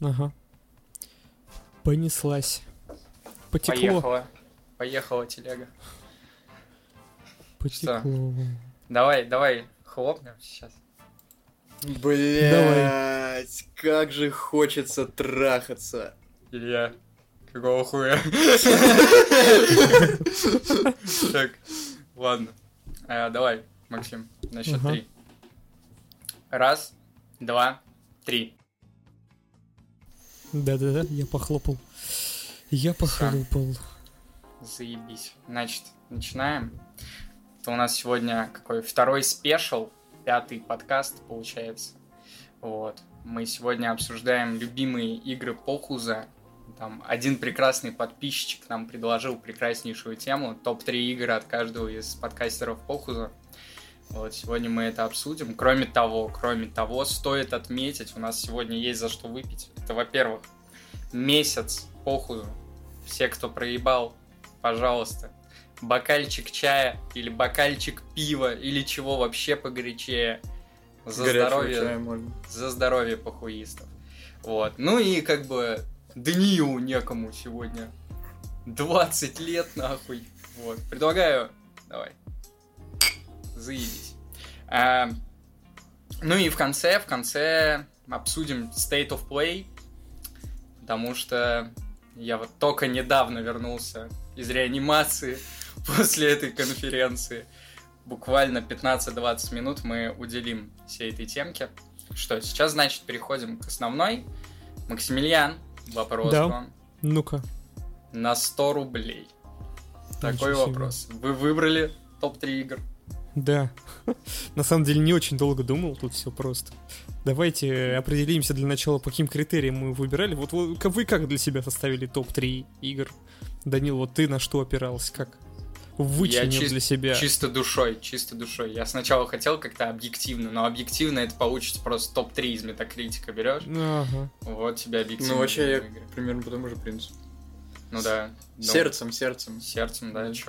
Ага. Понеслась. Потекло. Поехала. Поехала телега. Потекло. Давай, давай, хлопнем сейчас. Блять, как же хочется трахаться. Илья, какого хуя? Так, ладно. А, Давай, Максим, на счет три. Раз, два, три. Да-да-да, я похлопал. Я похлопал. Заебись. Значит, начинаем. Это у нас сегодня какой второй спешл, пятый подкаст получается. Вот. Мы сегодня обсуждаем любимые игры Похуза. Там один прекрасный подписчик нам предложил прекраснейшую тему. Топ-3 игры от каждого из подкастеров Похуза. Вот, сегодня мы это обсудим. Кроме того, кроме того, стоит отметить, у нас сегодня есть за что выпить. Это, во-первых, месяц Похузу. Все, кто проебал, пожалуйста, бокальчик чая или бокальчик пива или чего вообще погорячее. За здоровье, за здоровье похуистов. Вот. Ну и как бы Даниилу некому сегодня. 20 лет нахуй. Вот. Предлагаю. Давай. Заебись. А, ну и в конце, в конце обсудим State of Play. Потому что я вот только недавно вернулся из реанимации после этой конференции. Буквально 15-20 минут мы уделим всей этой темке. Что, сейчас, значит, переходим к основной. Максимилиан, вопрос Да. вам. Ну-ка. На 100 рублей. Такой Ничего себе. вопрос. Вы выбрали топ-3 игр? Да. На самом деле не очень долго думал, тут все просто. Давайте определимся для начала, по каким критериям мы выбирали. Вот, вы как для себя составили топ-3 игр? Данил, вот ты на что опирался? Как вычленил чис- для себя? Чисто душой, чисто душой. Я сначала хотел как-то объективно, но объективно это получится просто топ-3 из метакритика берешь. Ага. Вот тебе объективно. Ну, вообще, я игры. примерно по тому же принципу. Ну да. Ну, Сердцем, сердцем. Сердцем, да, есть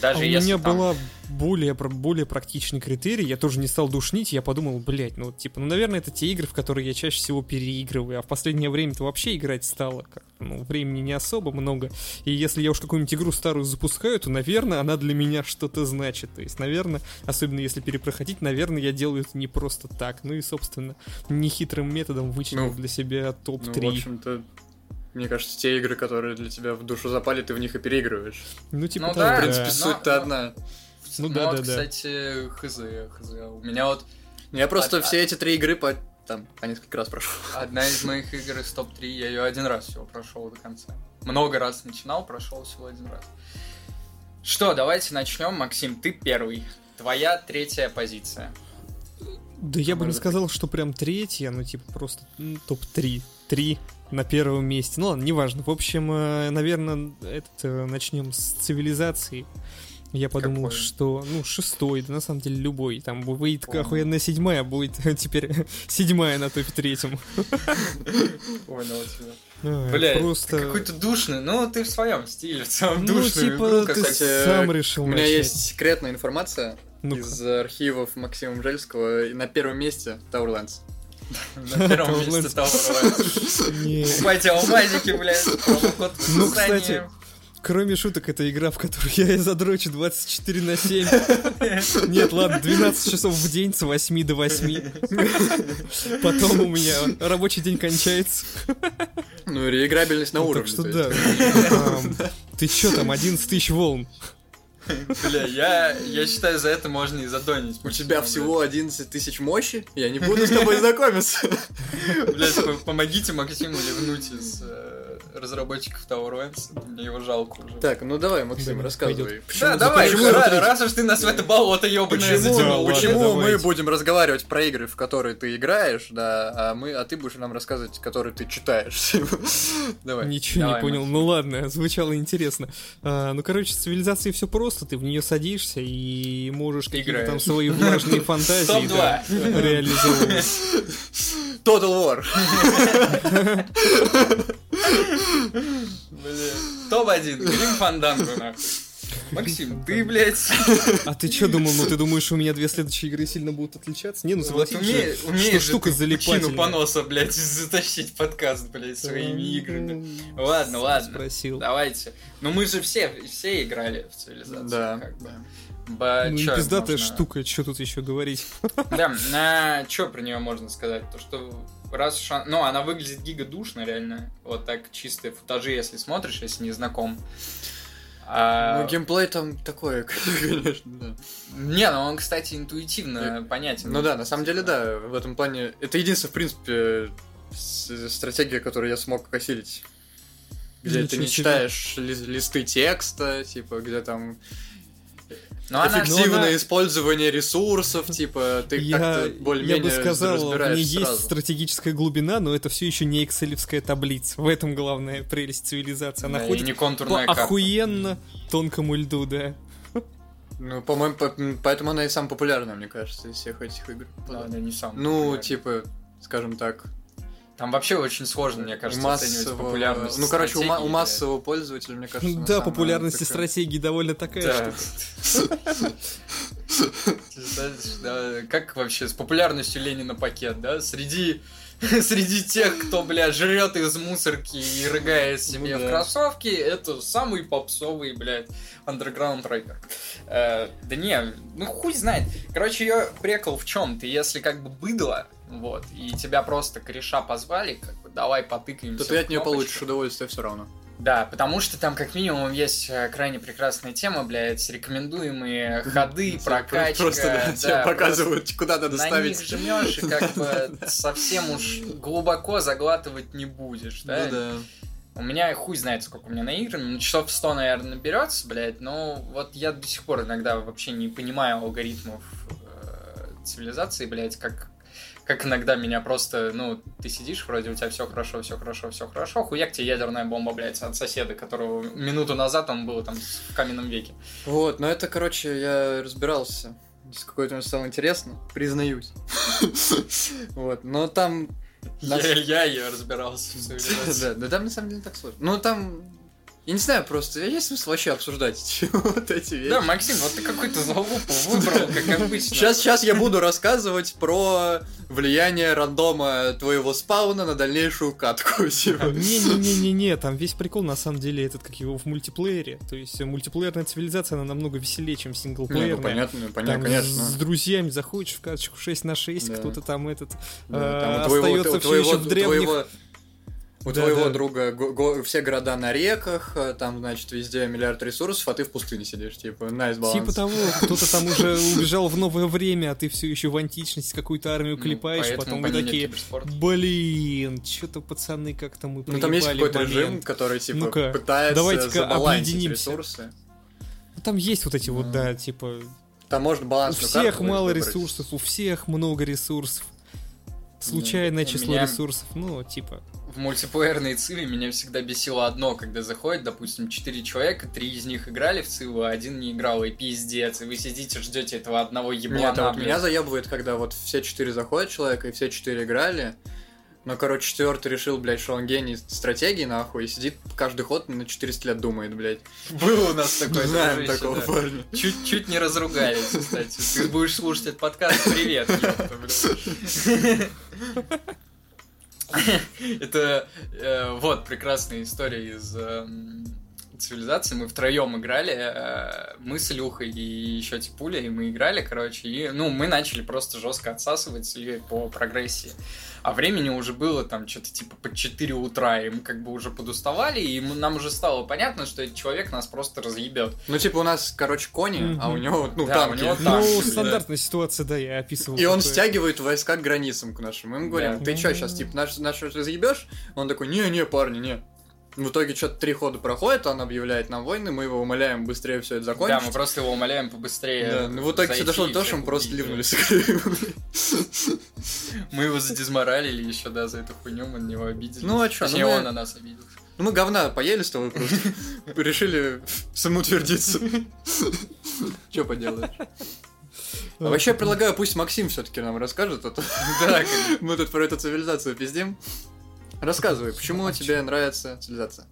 даже а у меня там- была более, более практичный критерий, я тоже не стал душнить, я подумал, блять, ну, типа, ну, наверное, это те игры, в которые я чаще всего переигрываю, а в последнее время-то вообще играть стало, как, ну, времени не особо много, и если я уж какую-нибудь игру старую запускаю, то, наверное, она для меня что-то значит, то есть, наверное, особенно если перепроходить, наверное, я делаю это не просто так, ну и, собственно, нехитрым методом вычленил Ну, для себя Ну, топ-3. в общем-то, мне кажется, те игры, которые для тебя в душу запали, ты в них и переигрываешь. Ну, типа, Ну да, В принципе, но- суть-то но- одна. Ну Ну, да, вот, да, да. кстати, хз, хз. У меня вот Я просто А- все эти три игры по, там, по несколько раз прошел. одна из моих игр из топ-3, я ее один раз всего прошел до конца. Много раз начинал, прошел всего один раз. Что, давайте начнем. Максим, ты первый. Твоя третья позиция. Да я бы не Может сказал, что прям третья, ну типа просто м, топ-3. Три на первом месте. Ну ладно, неважно. В общем, наверное, этот э, начнем с цивилизации. Я подумал, Какой? что, ну, шестой, да на самом деле любой. Там выйдет Понял. охуенная седьмая, будет теперь седьмая на топе третьем. Понял тебя. А, Бля, просто... какой-то душный. Ну, ты в своем стиле, в Ну, душную типа, игру ты кстати, сам решил У меня начать. есть секретная информация Ну-ка. из архивов Максима Жельского. И на первом месте Towerlands. На первом месте. Не. Покупайте алмазики, блядь, промокод в Ну, кстати, Кроме шуток, это игра, в которую я и задрочу 24 на 7. Нет, ладно, 12 часов в день с 8 до 8. Потом у меня рабочий день кончается. Ну, реиграбельность на Ну, уровне. Так что то да. Ты чё там, 11 тысяч волн? Бля, я, я считаю, за это можно и задонить. У тебя всего 11 тысяч мощи? Я не буду с тобой знакомиться. Блять, помогите Максиму ливнуть из разработчиков Towerlands. Мне его жалко уже. Так, ну давай, Максим, рассказывай. Почему- да, давай, почему- ра- раз уж ты нас в это болото ебаное Почему, затянул. ладно, почему мы давайте. будем разговаривать про игры, в которые ты играешь, да, а мы, а ты будешь нам рассказывать, которые ты читаешь. Давай. Ничего Давай, не понял. Макс. Ну ладно, звучало интересно. А, ну, короче, с цивилизацией все просто. Ты в нее садишься и можешь какие-то там свои влажные фантазии да, Топ-2. реализовывать. Total War. Бля. Топ-1. Грим Фанданго, нахуй. Максим, ты, блядь... А ты что думал? Ну ты думаешь, у меня две следующие игры сильно будут отличаться? Не, ну Вот согласись, умеешь, что умеешь штука ты пучину залипательная. поноса, блядь, затащить подкаст, блядь, своими играми. Ладно, ладно. Спросил. Давайте. Ну мы же все, все играли в цивилизацию. Да. как бы. Ба- Ну чё пиздатая можно- штука, что тут еще говорить? Да, на что про нее можно сказать? То, что раз уж она... Ну, она выглядит гига-душно, реально. Вот так чистые футажи, если смотришь, если не знаком. А, Ну, геймплей там такой, конечно, да. Не, ну он, кстати, интуитивно понятен. Ну да, на самом деле, да, в этом плане. Это единственная, в принципе, стратегия, которую я смог осилить. Где ты Ничего не себе. читаешь ли- листы текста, типа, где там Но она... эффективное она- использование ресурсов, типа, ты Я, как-то я более-менее бы сказал, в ней есть сразу. стратегическая глубина, но это все еще не экселевская таблица. В этом главная прелесть цивилизации. Она Да, ходит не по контурная карта. охуенно тонкому льду, да. Ну, по-моему, по- поэтому она и самая популярная, мне кажется, из всех этих игр. Да, да, не сам. Ну, типа, скажем так, Там вообще очень сложно, мне кажется, оценивать массового... популярность. Ну, короче, у, ма- у массового пользователя, мне кажется, Да, популярность такая- стратегии довольно такая Да. штука. Как вообще с популярностью Ленина пакет, да? Среди Среди тех, кто, бля, жрет из мусорки и рыгает себе Ну в да. кроссовки, это самый попсовый, блядь, андерграунд рэпер. Э, да не, ну хуй знает. Короче, ее прикол в чем? Ты если как бы быдло, вот, и тебя просто кореша позвали, как бы давай потыкаемся. То ты от нее получишь удовольствие все равно. Да, потому что там как минимум есть э, крайне прекрасная тема, блядь, рекомендуемые ходы, прокачка. Просто да, тебе да, показывают, куда надо просто На них ставить. жмешь и как бы совсем уж глубоко заглатывать не будешь, да? Ну да. У меня хуй знает, сколько у меня на игры, ну, часов 100, наверное, наберется, блядь, но вот я до сих пор иногда вообще не понимаю алгоритмов э, цивилизации, блядь, как, как иногда меня просто, ну, ты сидишь, вроде у тебя все хорошо, все хорошо, все хорошо, хуяк тебе ядерная бомба, блядь, от соседа, которого минуту назад он был там в каменном веке. Вот, но это, короче, я разбирался. Здесь какое-то мне стало интересно, признаюсь. Вот, но там... Я, я разбирался. Да, да там на самом деле так сложно. Ну там... Я не знаю, просто есть смысл вообще обсуждать вот эти вещи. Да, Максим, вот ты какую-то залупу выбрал, как обычно. Сейчас, сейчас я буду рассказывать про влияние рандома твоего спауна на дальнейшую катку. Не-не-не-не-не, там весь прикол на самом деле этот, как его в мультиплеере. То есть мультиплеерная цивилизация, она намного веселее, чем Не, синглплеерная. ну понятно, понятно, конечно. С друзьями заходишь в карточку 6 на 6, Да. кто-то там этот остается все еще в древних. У Да, твоего да. друга го- го- все города на реках, э, там, значит, везде миллиард ресурсов, а ты в пустыне сидишь, типа, найс баланс. Типа того, кто-то там уже убежал в новое время, а ты все еще в античность какую-то армию Ну, клепаешь, поэтому потом по вы такие, блин, что-то пацаны как-то мы Ну, там есть какой-то момент». режим, который, типа, Ну-ка, пытается давайте-ка объединимся. ресурсы. Ну, Там есть вот эти вот, Ну. да, типа, Там можно у балансную всех карту мало выбрать. ресурсов, у всех много ресурсов. Случайное у число меня- ресурсов, ну, типа. В мультиплеерной циви меня всегда бесило одно, когда заходит, допустим, четыре человека, три из них играли в циву, а один не играл, и пиздец, и вы сидите, ждете этого одного еблана, Нет, а вот блин. меня заебывает, когда вот все четыре заходят человека, и все четыре играли, но, короче, четвертый решил, блядь, что он гений стратегии, нахуй, и сидит каждый ход на 400 лет думает, блядь. Был у нас такой Знаем такого да. парня. Чуть-чуть не разругались, кстати. Ты будешь слушать этот подкаст, привет. Это э, вот прекрасная история из эм, цивилизации. Мы втроем играли, э, мы с Илюхой и еще Типуля, и мы играли, короче, и ну мы начали просто жестко отсасывать Ильей по прогрессии. А времени уже было там что-то типа по 4 утра, и мы как бы уже подуставали, и мы- нам уже стало понятно, что этот человек нас просто разъебет. Ну, типа, у нас, короче, кони, а у Мгм. него, ну, Да, танки. у него Ну, танки, да. стандартная ситуация, да, я описывал. И он стягивает войска к границам к нашим. Мы ему говорим, Да. ты чё, сейчас, типа, наш, наш разъебешь? Он такой, не-не, парни, не. В итоге что-то три хода проходит, он объявляет нам войны, мы его умоляем быстрее все это закончить. Да, мы просто его умоляем побыстрее. Да, ну в итоге все дошло до того, что мы просто убить, ливнули да. с игры. Мы его задизморалили еще, да, за эту хуйню, мы на него обиделись. Ну, а чё, Точнее, ну мы- он на нас обиделся. Ну мы говна поели с тобой просто. Решили самоутвердиться. Че поделаешь? А вообще я предлагаю, пусть Максим все-таки нам расскажет, а то мы тут про эту цивилизацию пиздим. Рассказывай, почему тебе нравится цивилизация?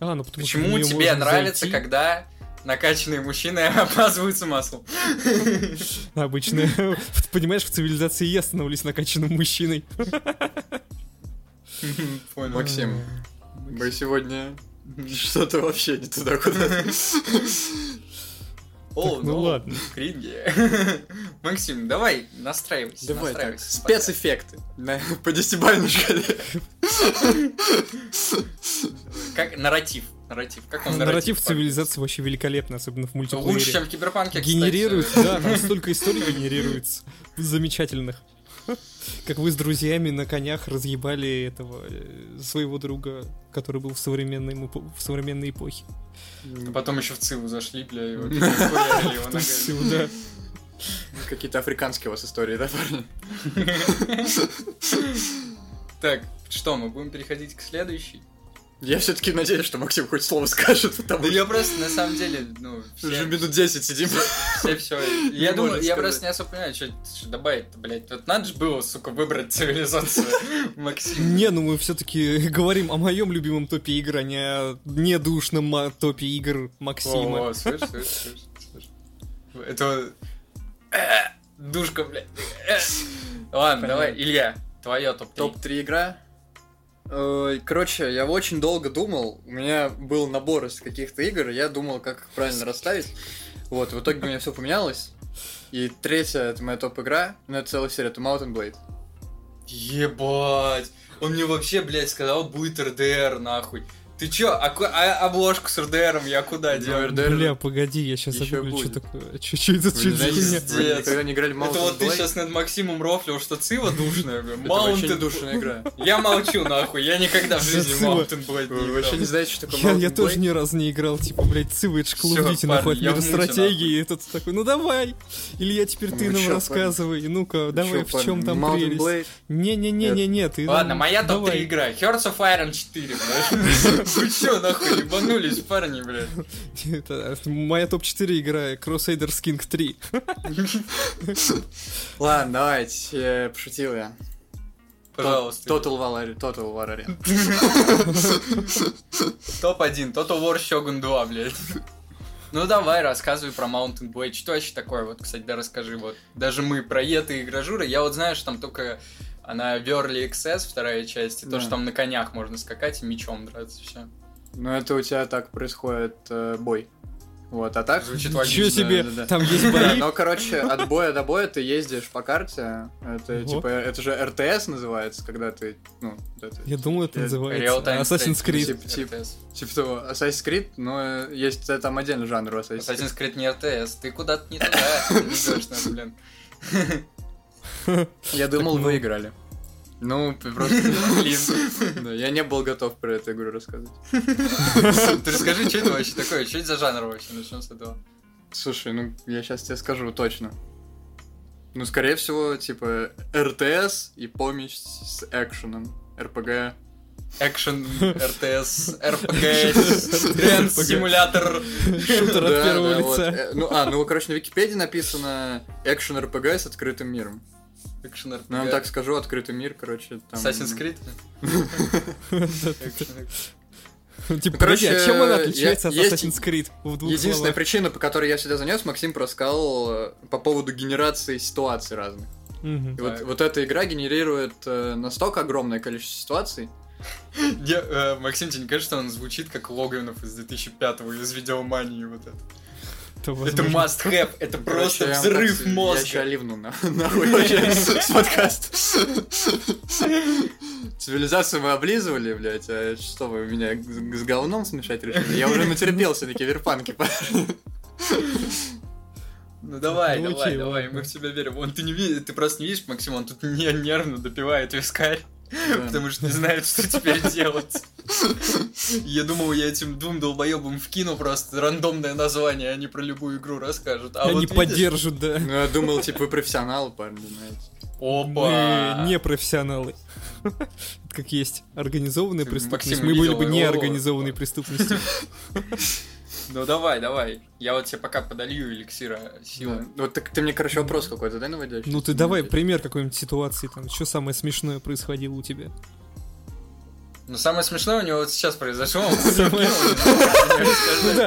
А, ну, Почему тебе нравится, зайти. когда накачанные мужчины обмазываются маслом. Обычно, понимаешь, в цивилизации я становлюсь накачанным мужчиной. Понял. Максим, мы сегодня что-то вообще не туда куда. О, Так, ну ладно. Кринги. Максим, давай, настраивайся. Давай так, настраивайся. спецэффекты на- по десятибалльной шкале. Как нарратив. Нарратив. Как вам Нарратив нарратив? цивилизации вообще великолепный, особенно в мультиплеере. Лучше, чем в Киберпанке. Генерируется, да, там столько историй генерируется. Замечательных. Как вы с друзьями на конях разъебали этого э, своего друга, который был в современной, в современной эпохе. А Потом еще в Циву зашли, бля, и вот хуярили его да. Какие-то африканские у вас истории, да, парни? Так, что, мы будем переходить к следующей? Я все-таки надеюсь, что Максим хоть слово скажет, потому Да что я просто, на самом деле, ну, уже все, минут 10 сидим. все, все. Я Не думаю, я сказать. просто не особо понимаю, что добавить-то, блядь. Вот надо же было, сука, выбрать цивилизацию, Максим. Не, ну мы все-таки говорим о моем любимом топе игр, а не о недушном топе игр Максима. О, слышь, слышь, слышь, слышь. Это... Душка, блядь. Ладно, давай, Илья, твое топ-3. Топ-3 игра. Короче, я очень долго думал. У меня был набор из каких-то игр, я думал, как их правильно расставить. Вот, в итоге у меня все поменялось. И третья, это моя топ-игра, ну это целая серия, это Mountain Blade. Ебать. Он мне вообще, блядь, сказал, будет РДР, нахуй. Ты чё, а, ку- а обложку с РДРом я куда Ну, делаю? RDR Бля, погоди, я сейчас загуглю, что такое. Что это Вы что не за никогда не играли Это вот ты сейчас над Максимом рофлил, что Цива душная. Это Mountain- душная игра. Я молчу, нахуй, я никогда в жизни Blade Вы не вообще не знаете, что такое Я, Mountain я тоже ни разу не играл, типа, блядь, Цива, это находит я мир стратегии, и этот такой, ну давай, Илья, теперь ты Ну нам чё, рассказывай, ну-ка, давай, Чё, в чем там прелесть? Не-не-не-не-не, ты Ладно, нам- моя давай. топ-3 игра. Hearts of Iron 4, блядь. Вы чё, нахуй, ебанулись, парни, блядь? Это, это моя топ-4 игра Crusaders King 3. Ладно, давайте, э, пошутил я. Пожалуйста. Total War, Total War Arena. Топ-1, Total War Shogun 2, блядь. Ну давай, рассказывай про Mountain Blade. Что вообще такое? Вот, кстати, да расскажи. Вот даже мы про еты и гражуры. Я вот знаю, что там только она в Early Access, вторая часть, и то, Да. что там на конях можно скакать и мечом драться, все. Ну, это у тебя так происходит э, бой. Вот, а так... Звучит Ничего себе, да-да-да. там есть Да, бои. но, короче, от боя до боя ты ездишь по карте. Это, Ого. типа, это же РТС называется, когда ты, ну, это, Я думал, это Я- называется Assassin's Creed. Тип- типа того, Assassin's Creed, но э, есть э, там отдельный жанр Assassin's Creed. Assassin's Creed не RTS. Ты куда-то не туда нас, блин. Я думал, Так, ну. вы играли. Ну, просто... Блин. Да, Я не был готов про эту игру рассказывать. Ты расскажи, что это вообще такое? Что это за жанр вообще? Начнем с этого. Слушай, ну, я сейчас тебе скажу точно. Ну, скорее всего, типа, РТС и помощь с экшеном. РПГ. Экшен, РТС, РПГ, Дэнс, симулятор. Шутер от первого лица. Ну, а, ну, короче, на Википедии написано экшен РПГ с открытым миром. Экшен, Ну, я вам так скажу, открытый мир, короче, там... Assassin's Creed? Типа, Ну, подожди, а короче, чем она я- отличается от Assassin's Creed? В двух Единственная словах. причина, по которой я сюда занес, Максим рассказал э, по поводу генерации ситуаций разных. И вот, вот эта игра генерирует э, настолько огромное количество ситуаций. Э, Максим, тебе не кажется, что он звучит как Логвинов из 2005-го, из видеомании вот это? Это Это возможно. must have, это просто Короче, взрыв так- Я мозга. ща ливну на- нахуй с подкаста. Цивилизацию мы облизывали, блядь, а что вы меня с с говном смешать решили? Я уже натерпелся на киберпанке. Ну давай, Ну, давай, окей, давай, ладно. мы в тебя верим. Он ты не видишь, ты просто не видишь, Максим, он тут не нервно допивает вискарь, потому что не знает, что теперь делать. Я думал, я этим двум долбоебам вкину просто рандомное название, они про любую игру расскажут. А Они вот видишь- поддержат, да. Ну, я думал, типа, вы профессионалы, парни, знаете. Опа! Мы не профессионалы. Как есть организованная преступность, мы были бы неорганизованной преступностью. Ну давай, давай. Я вот тебе пока подолью эликсира Да. силы. Вот так ты мне, короче, вопрос какой-то дай наводящий. Ну ты давай пример какой-нибудь ситуации, там, что самое смешное происходило у тебя. Ну, самое смешное у него вот сейчас произошло.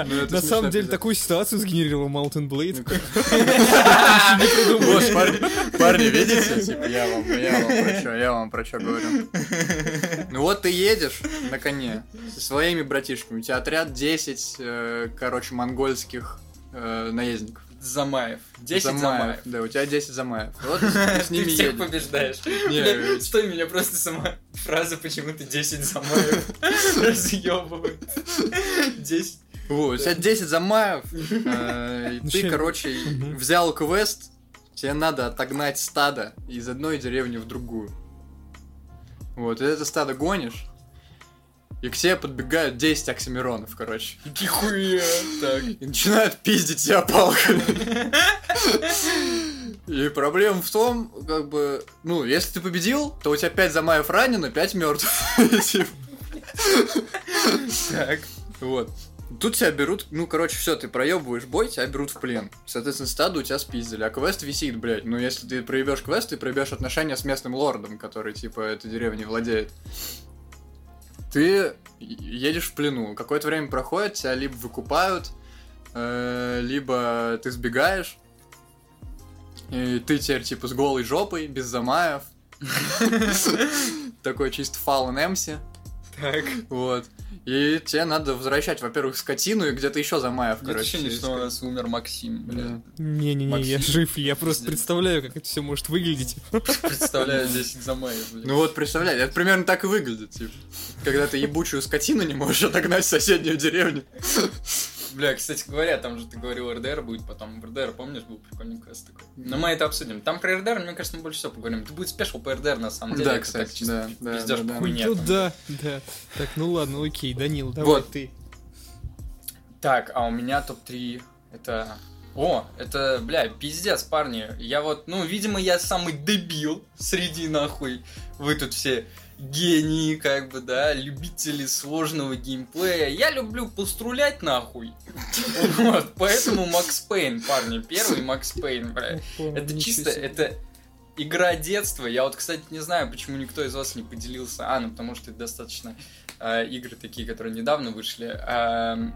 Ну на самом деле такую ситуацию сгенерировал Mountain Blade. Парни, видите? Типа, я вам, я вам про что, я вам про что говорю. Ну вот ты едешь на коне со своими братишками, у тебя отряд 10, э, короче, монгольских э, наездников. Замаев. 10 Замаев. Да, у тебя 10 замаев. Вот ты с ними Ты всех побеждаешь. Не, Стой, меня просто сама фраза почему-то 10 Замаев разъебывает. 10. Вот, у тебя 10 замаев, э, ты, короче, взял квест, тебе надо отогнать стадо из одной деревни в другую. Вот, и это стадо гонишь, и к тебе подбегают 10 оксимиронов, короче. Нихуя. Так. И начинают пиздить тебя палками. И проблема в том, как бы, ну, если ты победил, то у тебя 5 замаев ранено, 5 мертв. Так. Вот. Тут тебя берут, ну, короче, все, ты проебываешь бой, тебя берут в плен. Соответственно, стаду у тебя спиздили, а квест висит, блядь. Ну, если ты проебешь квест, ты проебешь отношения с местным лордом, который, типа, этой деревней владеет. Ты едешь в плену. Какое-то время проходит, тебя либо выкупают, э, либо ты сбегаешь. И ты теперь, типа, с голой жопой, без замаев. Такой чисто фаун Эмси. Так. Вот. И тебе надо возвращать, во-первых, скотину и где-то еще замаев, Нет короче. ощущения, что у нас умер Максим, бля. Не-не-не, я жив, я просто представляю, как это все может выглядеть. Представляю 10 Замаев, бля. Ну вот, представляй, это примерно так и выглядит, типа. Когда ты ебучую скотину не можешь отогнать в соседнюю деревню. Бля, кстати говоря, там же ты говорил, РДР будет потом. В РДР, помнишь, был прикольный квест такой. Но мы это обсудим. Там про РДР, мне кажется, мы больше всего поговорим. Это будет спешл по РДР, на самом деле. Да, кстати, так чисто да, да, пиздёж да, по да. хуйне Ну там. да, да. Так, ну ладно, окей, Данил, давай Вот. ты. Так, а у меня топ-3 это... О, это, бля, пиздец, парни. Я вот, ну, видимо, я самый дебил среди, нахуй. Вы тут все гении, как бы, да, любители сложного геймплея. Я люблю пострулять, нахуй. Вот, поэтому Макс Пейн, парни. Первый Макс Пейн, бля. Это чисто, это игра детства. Я вот, кстати, не знаю, почему никто из вас не поделился. А, ну потому что это достаточно э, игры такие, которые недавно вышли. Эм,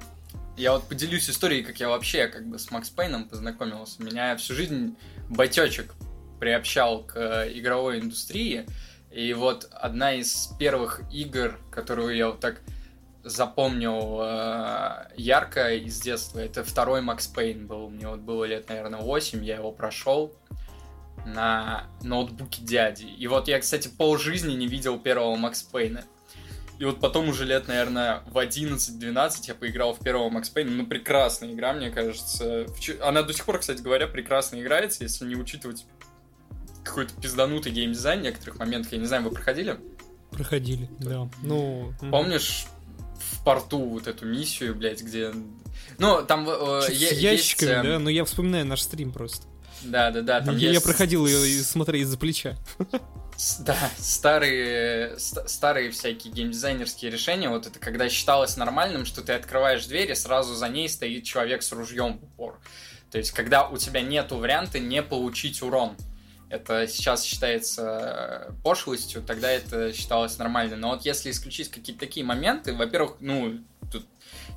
я вот поделюсь историей, как я вообще как бы с Макс Пейном познакомился. Меня всю жизнь батечек приобщал к э, игровой индустрии. И вот одна из первых игр, которую я вот так запомнил э, ярко из детства, это второй Макс Пейн был. Мне вот было лет, наверное, 8, я его прошел на ноутбуке дяди. И вот я, кстати, полжизни не видел первого Макс Пейна. И вот потом уже лет, наверное, в 11-12 я поиграл в первого Макс Пейна. Ну, прекрасная игра, мне кажется. Она до сих пор, кстати говоря, прекрасно играется, если не учитывать какой-то пизданутый геймдизайн в некоторых моментах. Я не знаю, вы проходили? Проходили, да. Ну. Помнишь в порту вот эту миссию, блядь, где... Ну, там э, е- с ящиками, есть, э, да? Но я вспоминаю наш стрим просто. Да, да, да, там я, я есть проходил ее, смотря из-за плеча. Да, старые, ст- старые всякие геймдизайнерские решения, вот это когда считалось нормальным, что ты открываешь дверь, и сразу за ней стоит человек с ружьем в упор. То есть, когда у тебя нету варианта не получить урон. Это сейчас считается э, пошлостью, тогда это считалось нормально. Но вот если исключить какие-то такие моменты, во-первых, ну, тут,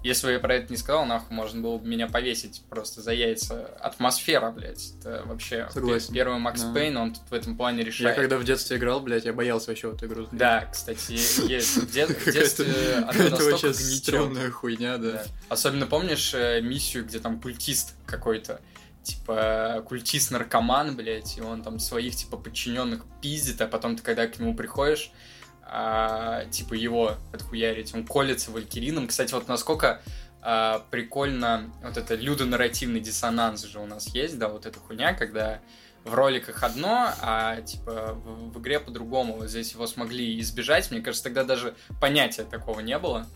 если бы я про это не сказал, нахуй можно было бы меня повесить просто за яйца. Атмосфера, блядь, это вообще Согласен. первый Макс Да. Пейн, он тут в этом плане Я решает. когда в детстве играл, блядь, я боялся вообще в эту игру. Да, кстати, есть. В детстве настолько вообще стрёмная хуйня, да. Особенно помнишь э, миссию, где там культист какой-то, типа культист-наркоман, блядь, и он там своих, типа, подчиненных пиздит, а потом ты, когда к нему приходишь, а, типа, его отхуярить, он колется валькирином. Кстати, вот насколько а, прикольно вот это людонарративный диссонанс же у нас есть, да, вот эта хуйня, когда в роликах одно, а типа в, в игре по-другому. Вот здесь его смогли избежать. Мне кажется, тогда даже понятия такого не было.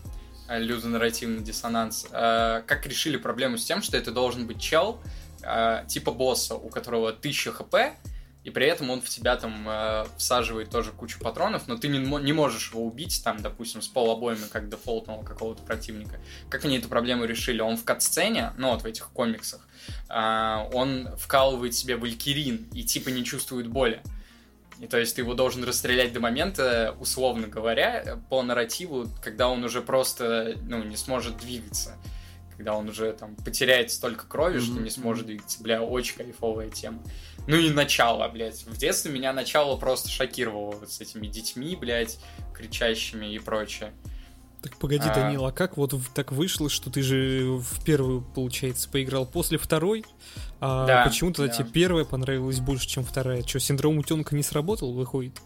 э, Людонарративный диссонанс. Э, Как решили проблему с тем, что это должен быть чел, э, типа босса, у которого 1000 хп, и при этом он в тебя там э, всаживает тоже кучу патронов, но ты не, не можешь его убить, там, допустим, с полобоями, как дефолтного какого-то противника. Как они эту проблему решили? Он в кат-сцене, ну вот в этих комиксах, а, он вкалывает себе валькирин и типа не чувствует боли. И то есть ты его должен расстрелять до момента, условно говоря, по нарративу, когда он уже просто, ну, не сможет двигаться. Когда он уже там потеряет столько крови, что не сможет двигаться. Бля, очень кайфовая тема. Ну и начало, блядь. В детстве меня начало просто шокировало вот с этими детьми, блядь, кричащими и прочее. Так погоди, А. Данил, а как вот так вышло, что ты же в первую, получается, поиграл после второй? А Да, почему тогда да. тебе первая понравилась больше, чем вторая? Что, синдром утенка не сработал, выходит?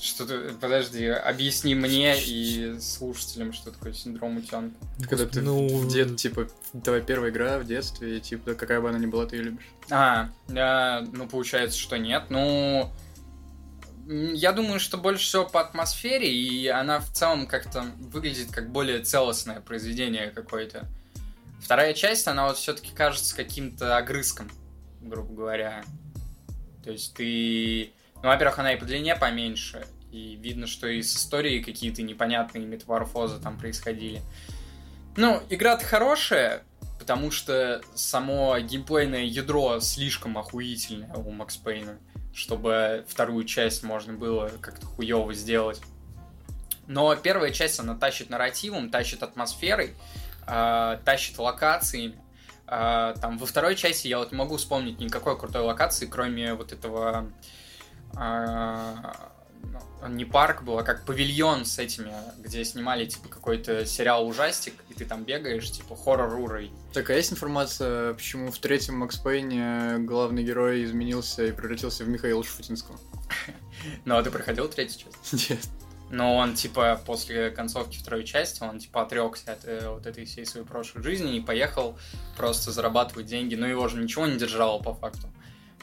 Что ты, подожди, объясни мне и слушателям, что такое синдром утенка. Когда ты Ну, в дет, типа, твоя первая игра в детстве, и, типа, какая бы она ни была, ты ее любишь. А, а, ну получается, что нет. Ну, я думаю, что больше всего по атмосфере, и она в целом как-то выглядит как более целостное произведение какое-то. Вторая часть, она вот все-таки кажется каким-то огрызком, грубо говоря. То есть ты... Ну, во-первых, она и по длине поменьше, и видно, что и с историей какие-то непонятные метаморфозы там происходили. Ну, игра-то хорошая, потому что само геймплейное ядро слишком охуительное у Макс Пейна, чтобы вторую часть можно было как-то хуево сделать. Но первая часть, она тащит нарративом, тащит атмосферой, а, тащит локациями. А, там во второй части я вот не могу вспомнить никакой крутой локации, кроме вот этого не парк был, а как павильон с этими, где снимали типа какой-то сериал ужастик, и ты там бегаешь, типа хоррор урой. Так, а есть информация, почему в третьем Макс Пейне главный герой изменился и превратился в Михаила Шуфутинского? Ну а ты проходил третью часть? Нет. Но он, типа, после концовки второй части, он, типа, отрекся от э, вот этой всей своей прошлой жизни и поехал просто зарабатывать деньги. Но его же ничего не держало, по факту,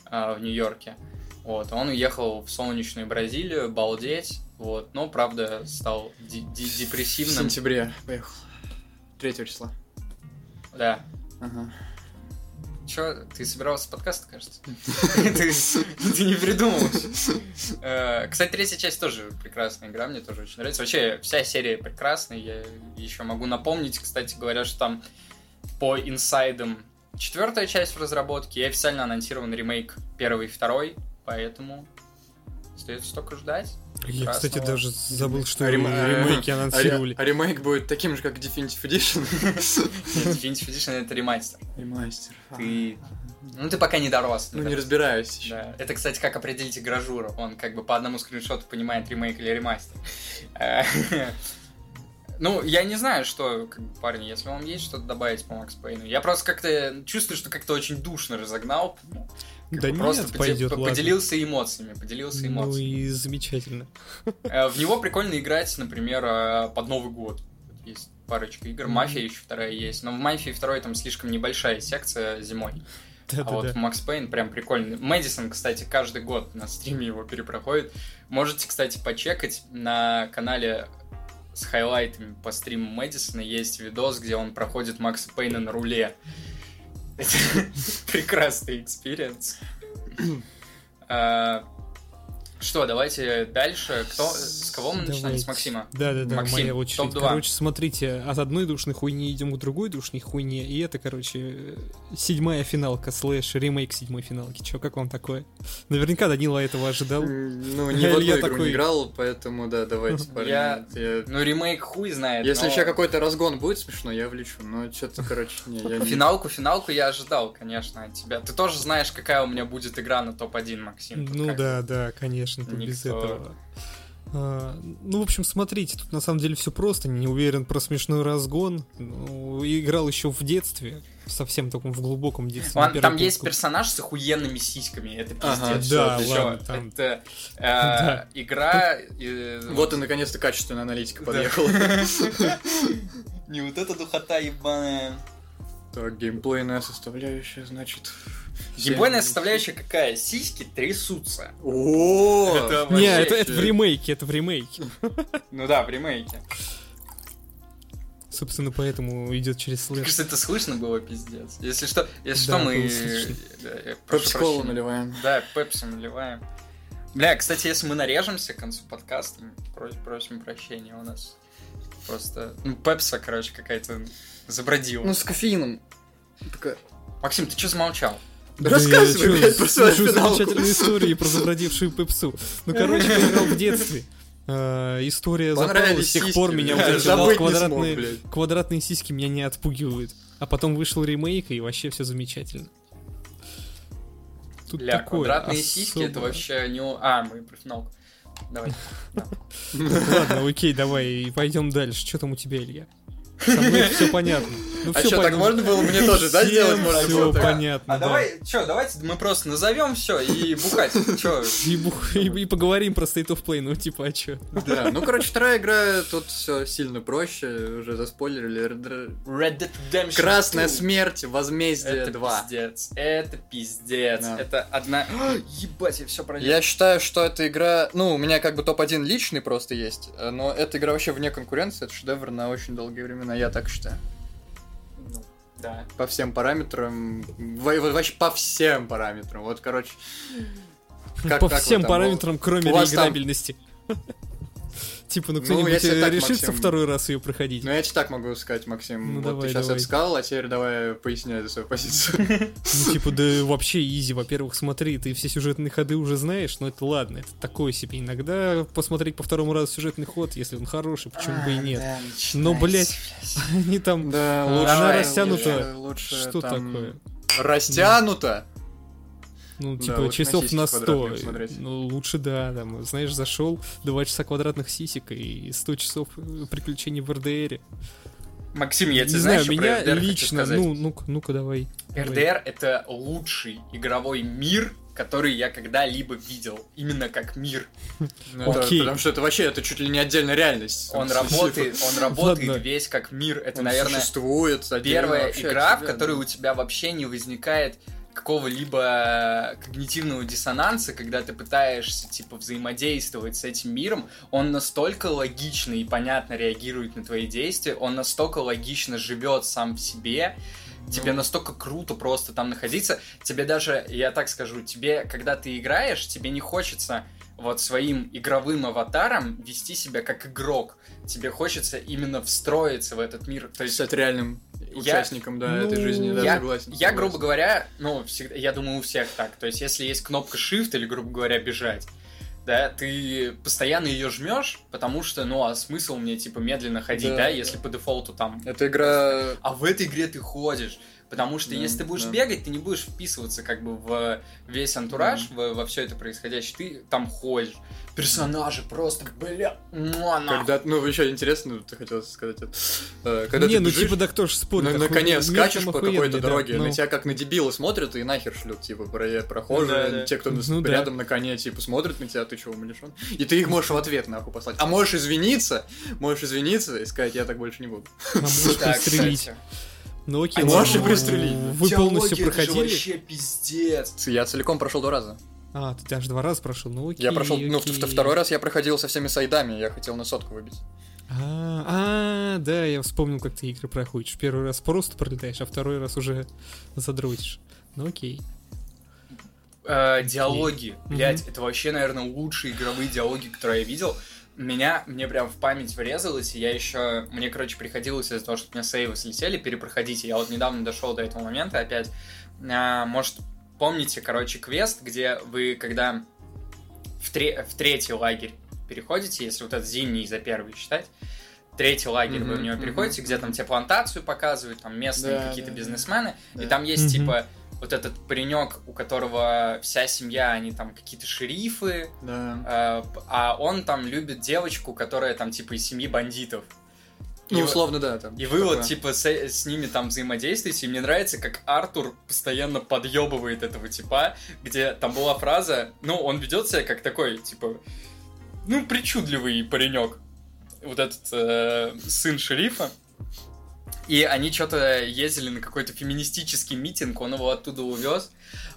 а, в Нью-Йорке. Вот, он уехал в солнечную Бразилию, балдеть, вот, но, правда, стал ди- В депрессивным. сентябре поехал. Третьего числа. Да. Ага. Чё, ты собирался подкаст, кажется? Ты ты не придумал. Э, Кстати, третья часть тоже прекрасная игра, мне тоже очень нравится. Вообще, вся серия прекрасная. Я еще могу напомнить, кстати говоря, что там по инсайдам четвертая часть в разработке и официально анонсирован ремейк первый и второй, поэтому остается только ждать. Я, кстати, даже забыл, что А рем- ремейки А, анонсировали. а ремейк будет таким же, как Definitive Edition? Definitive Edition это ремастер. Ремастер. Ты... Ну, ты пока не дорос. Ну, да. не разбираюсь еще. Да. Это, кстати, как определить игражура. Он как бы по одному скриншоту понимает ремейк или ремастер. Ну, я не знаю, что, как бы, парни, если вам есть что-то добавить по Макс Пейну. Я просто как-то чувствую, что как-то очень душно разогнал. Ну, Да просто нет, поде- пойдет, по- ладно. поделился эмоциями, поделился Ну эмоциями. и замечательно. Э, В него прикольно играть, например, э, под Новый год. Есть парочка игр. Мафия еще вторая есть. Но в Мафии второй там слишком небольшая секция зимой. А вот Да-да-да. Макс Пейн прям прикольный. Мэдисон, кстати, каждый год на стриме его перепроходит. Можете, кстати, почекать на канале с хайлайтами по стриму Мэдисона есть видос, где он проходит Макса Пейна на руле. Прекрасный experience. А, Что, давайте дальше. Кто, с кого мы начинаем? С Давайте. Максима. Да-да-да, Максим, моя очередь. топ-два. Короче, смотрите, от одной душной хуйни идем к другой душной хуйне, и это, короче, седьмая финалка, слэш, ремейк седьмой финалки. Чё, как вам такое? Наверняка Данила этого ожидал. Ну, Я в игру такой- не играл, поэтому, да, давайте, парни. Я- Я- Ну, ремейк хуй знает. Если но- еще какой-то разгон будет смешно, я влечу. Но что-то, короче, не, я не... Финалку, финалку я ожидал, конечно, от тебя. Ты тоже знаешь, какая у меня будет игра на топ-1, Максим. Ну как да, да, конечно, тут без Никто. этого. А, ну, в общем, смотрите, тут на самом деле все просто. Не уверен про смешной разгон. Ну, играл еще в детстве, совсем таком в глубоком детстве. первой там есть персонаж с охуенными сиськами, это пиздец. Ага, да, чё? ладно, там- Это э, Да. игра... э, Вот и наконец-то качественная аналитика подъехала. Не вот эта духота ебаная. Так, геймплейная составляющая, значит... Геймплейная Семь- составляющая какая? Сиськи трясутся. О, Это Не, это, это в ремейке, это в ремейке. Ну да, в ремейке. Собственно, поэтому идет через слэш. Кажется, это слышно было, пиздец. Если что, если Да, что, мы... Да, я прошу Пепси-колу прощения. наливаем. Да, пепси наливаем. Бля, кстати, если мы нарежемся к концу подкаста, мы прос- просим прощения, у нас просто... Ну, пепса, короче, какая-то забродила. Ну, с кофеином. Такая... Максим, ты что замолчал? Да Рассказывай, я блядь, про свою замечательные истории про забродившую пепсу. Ну, короче, я играл в детстве. А, История запала, с тех пор меня смог, квадратные, сиськи меня не отпугивают. А потом вышел ремейк, и вообще все замечательно. Тут Бля, такое квадратные сиськи это вообще не... А, мы про финалку. Давай. Ладно, окей, давай, и пойдем дальше. Что там у тебя, Илья? Со мной все понятно. Ну, А что, так можно было мне тоже, да, сделать? можно Все понятно, А да. давай, чё, давайте мы просто назовем все и бухать. Чё? И, бух- и- и поговорим про State of Play, ну типа, а чё? Да, ну, короче, вторая игра, тут все сильно проще, уже заспойлерили. Red Dead Redemption Красная 2. смерть, возмездие Это 2. пиздец. Это пиздец. Это одна... Ебать, я все проделал. Я считаю, что эта игра, ну, у меня как бы топ-1 личный просто есть, э, но эта игра вообще вне конкуренции, это шедевр на очень долгие времена, я так считаю. Ну, да. По всем параметрам, во- вообще по всем параметрам, вот, короче. как- По как вы всем там, параметрам, кроме вас там- реиграбельности. Типа, ну Ну, кто-нибудь так, решится Максим. второй раз ее проходить? Ну, я тебе так могу сказать, Максим. Ну, вот давай, ты сейчас давай. это сказал, а теперь давай поясняй за свою позицию. Ну, типа, да вообще изи. Во-первых, смотри, ты все сюжетные ходы уже знаешь, но это ладно, это такое себе. Иногда посмотреть по второму разу сюжетный ход, если он хороший, почему бы и нет. Но, блядь, они там... Да, А, лучше. она растянута. Лучше Что там- такое? Растянута? Ну, Да, типа, на часов на 100. квадратные посмотреть. Ну, лучше да, там, знаешь, зашел, 2 часа квадратных сисек и 100 часов приключений в РДРе. Максим, я тебе знаю, знаешь, меня хочу лично, сказать? ну, ну-ка, ну-ка, давай. давай. RDR это лучший игровой мир, который я когда-либо видел. Именно как мир. Ну, это- Окей. Потому что это вообще, это чуть ли не отдельная реальность. Он работает, он работает Ладно. весь как мир. Это, он наверное, существует первая игра, в которой да. у тебя вообще не возникает какого-либо когнитивного диссонанса, когда ты пытаешься, типа, взаимодействовать с этим миром, он настолько логично и понятно реагирует на твои действия, он настолько логично живет сам в себе, тебе Ну. настолько круто просто там находиться, тебе даже, я так скажу, тебе, когда ты играешь, тебе не хочется вот своим игровым аватаром вести себя как игрок. Тебе хочется именно встроиться в этот мир. То есть Стать реальным Я- участником, да, Ну, этой жизни, да, я, согласен. я, согласен. грубо говоря, ну, всегда, я думаю, у всех так. То есть, если есть кнопка Shift или, грубо говоря, бежать, да, ты постоянно ее жмешь, потому что, ну, а смысл мне, типа, медленно ходить, Да, да, да. если по дефолту там... Эта игра... А в этой игре ты ходишь. Потому что Да, если ты будешь да. бегать, ты не будешь вписываться как бы в весь антураж, в- во все это происходящее. Ты там ходишь. Персонажи просто, бля, муа. Когда, ну, еще интересно, ты хотел сказать это. э, Когда не, ты ну бежишь, типа, да кто ж спорит. на, на такой коне скачешь по какой-то да, дороге, ну. на тебя как на дебила смотрят и нахер шлют, типа, про прохожие, Ну да, да. те, кто Ну да. рядом на коне, типа, смотрят на тебя, ты чего, умалишен? И ты их можешь в ответ, нахуй, послать. А можешь извиниться, можешь извиниться и сказать, я так больше не буду. А можешь пристрелить. Ну окей, А ладно. пристрелить. Вы Диалоги, полностью это же проходили? вообще пиздец. Я целиком прошел два раза. А, ты даже два раза прошел, ну окей. Я прошел, ну, в- в- окей. второй раз я проходил со всеми сайдами, я хотел на сотку выбить. А, а, да, я вспомнил, как ты игры проходишь. Первый раз просто пролетаешь, а второй раз уже задротишь. Ну окей. Э, диалоги, блять, это вообще, наверное, лучшие игровые диалоги, которые я видел. Меня, мне прям в память врезалось, и я еще, мне, короче, приходилось из-за того, что у меня сейвы слетели, перепроходить. И Я вот недавно дошел до этого момента опять. А, может, помните, короче, квест, где вы, когда в, тре- в третий лагерь переходите, если вот этот зимний за первый считать, третий лагерь вы в него переходите, где там тебе плантацию показывают, там местные Да, какие-то да, да. бизнесмены, и Да. там есть Мгм. типа вот этот паренек, у которого вся семья, они там какие-то шерифы, Да. э, а он там любит девочку, которая там типа из семьи бандитов. Ну, условно, да, там. И вы вот такое. типа с, с ними там взаимодействуете, и мне нравится, как Артур постоянно подъебывает этого типа, где там была фраза, ну, он ведет себя как такой, типа, ну, причудливый паренек. Вот этот э, сын шерифа. И они что-то ездили на какой-то феминистический митинг, он его оттуда увез.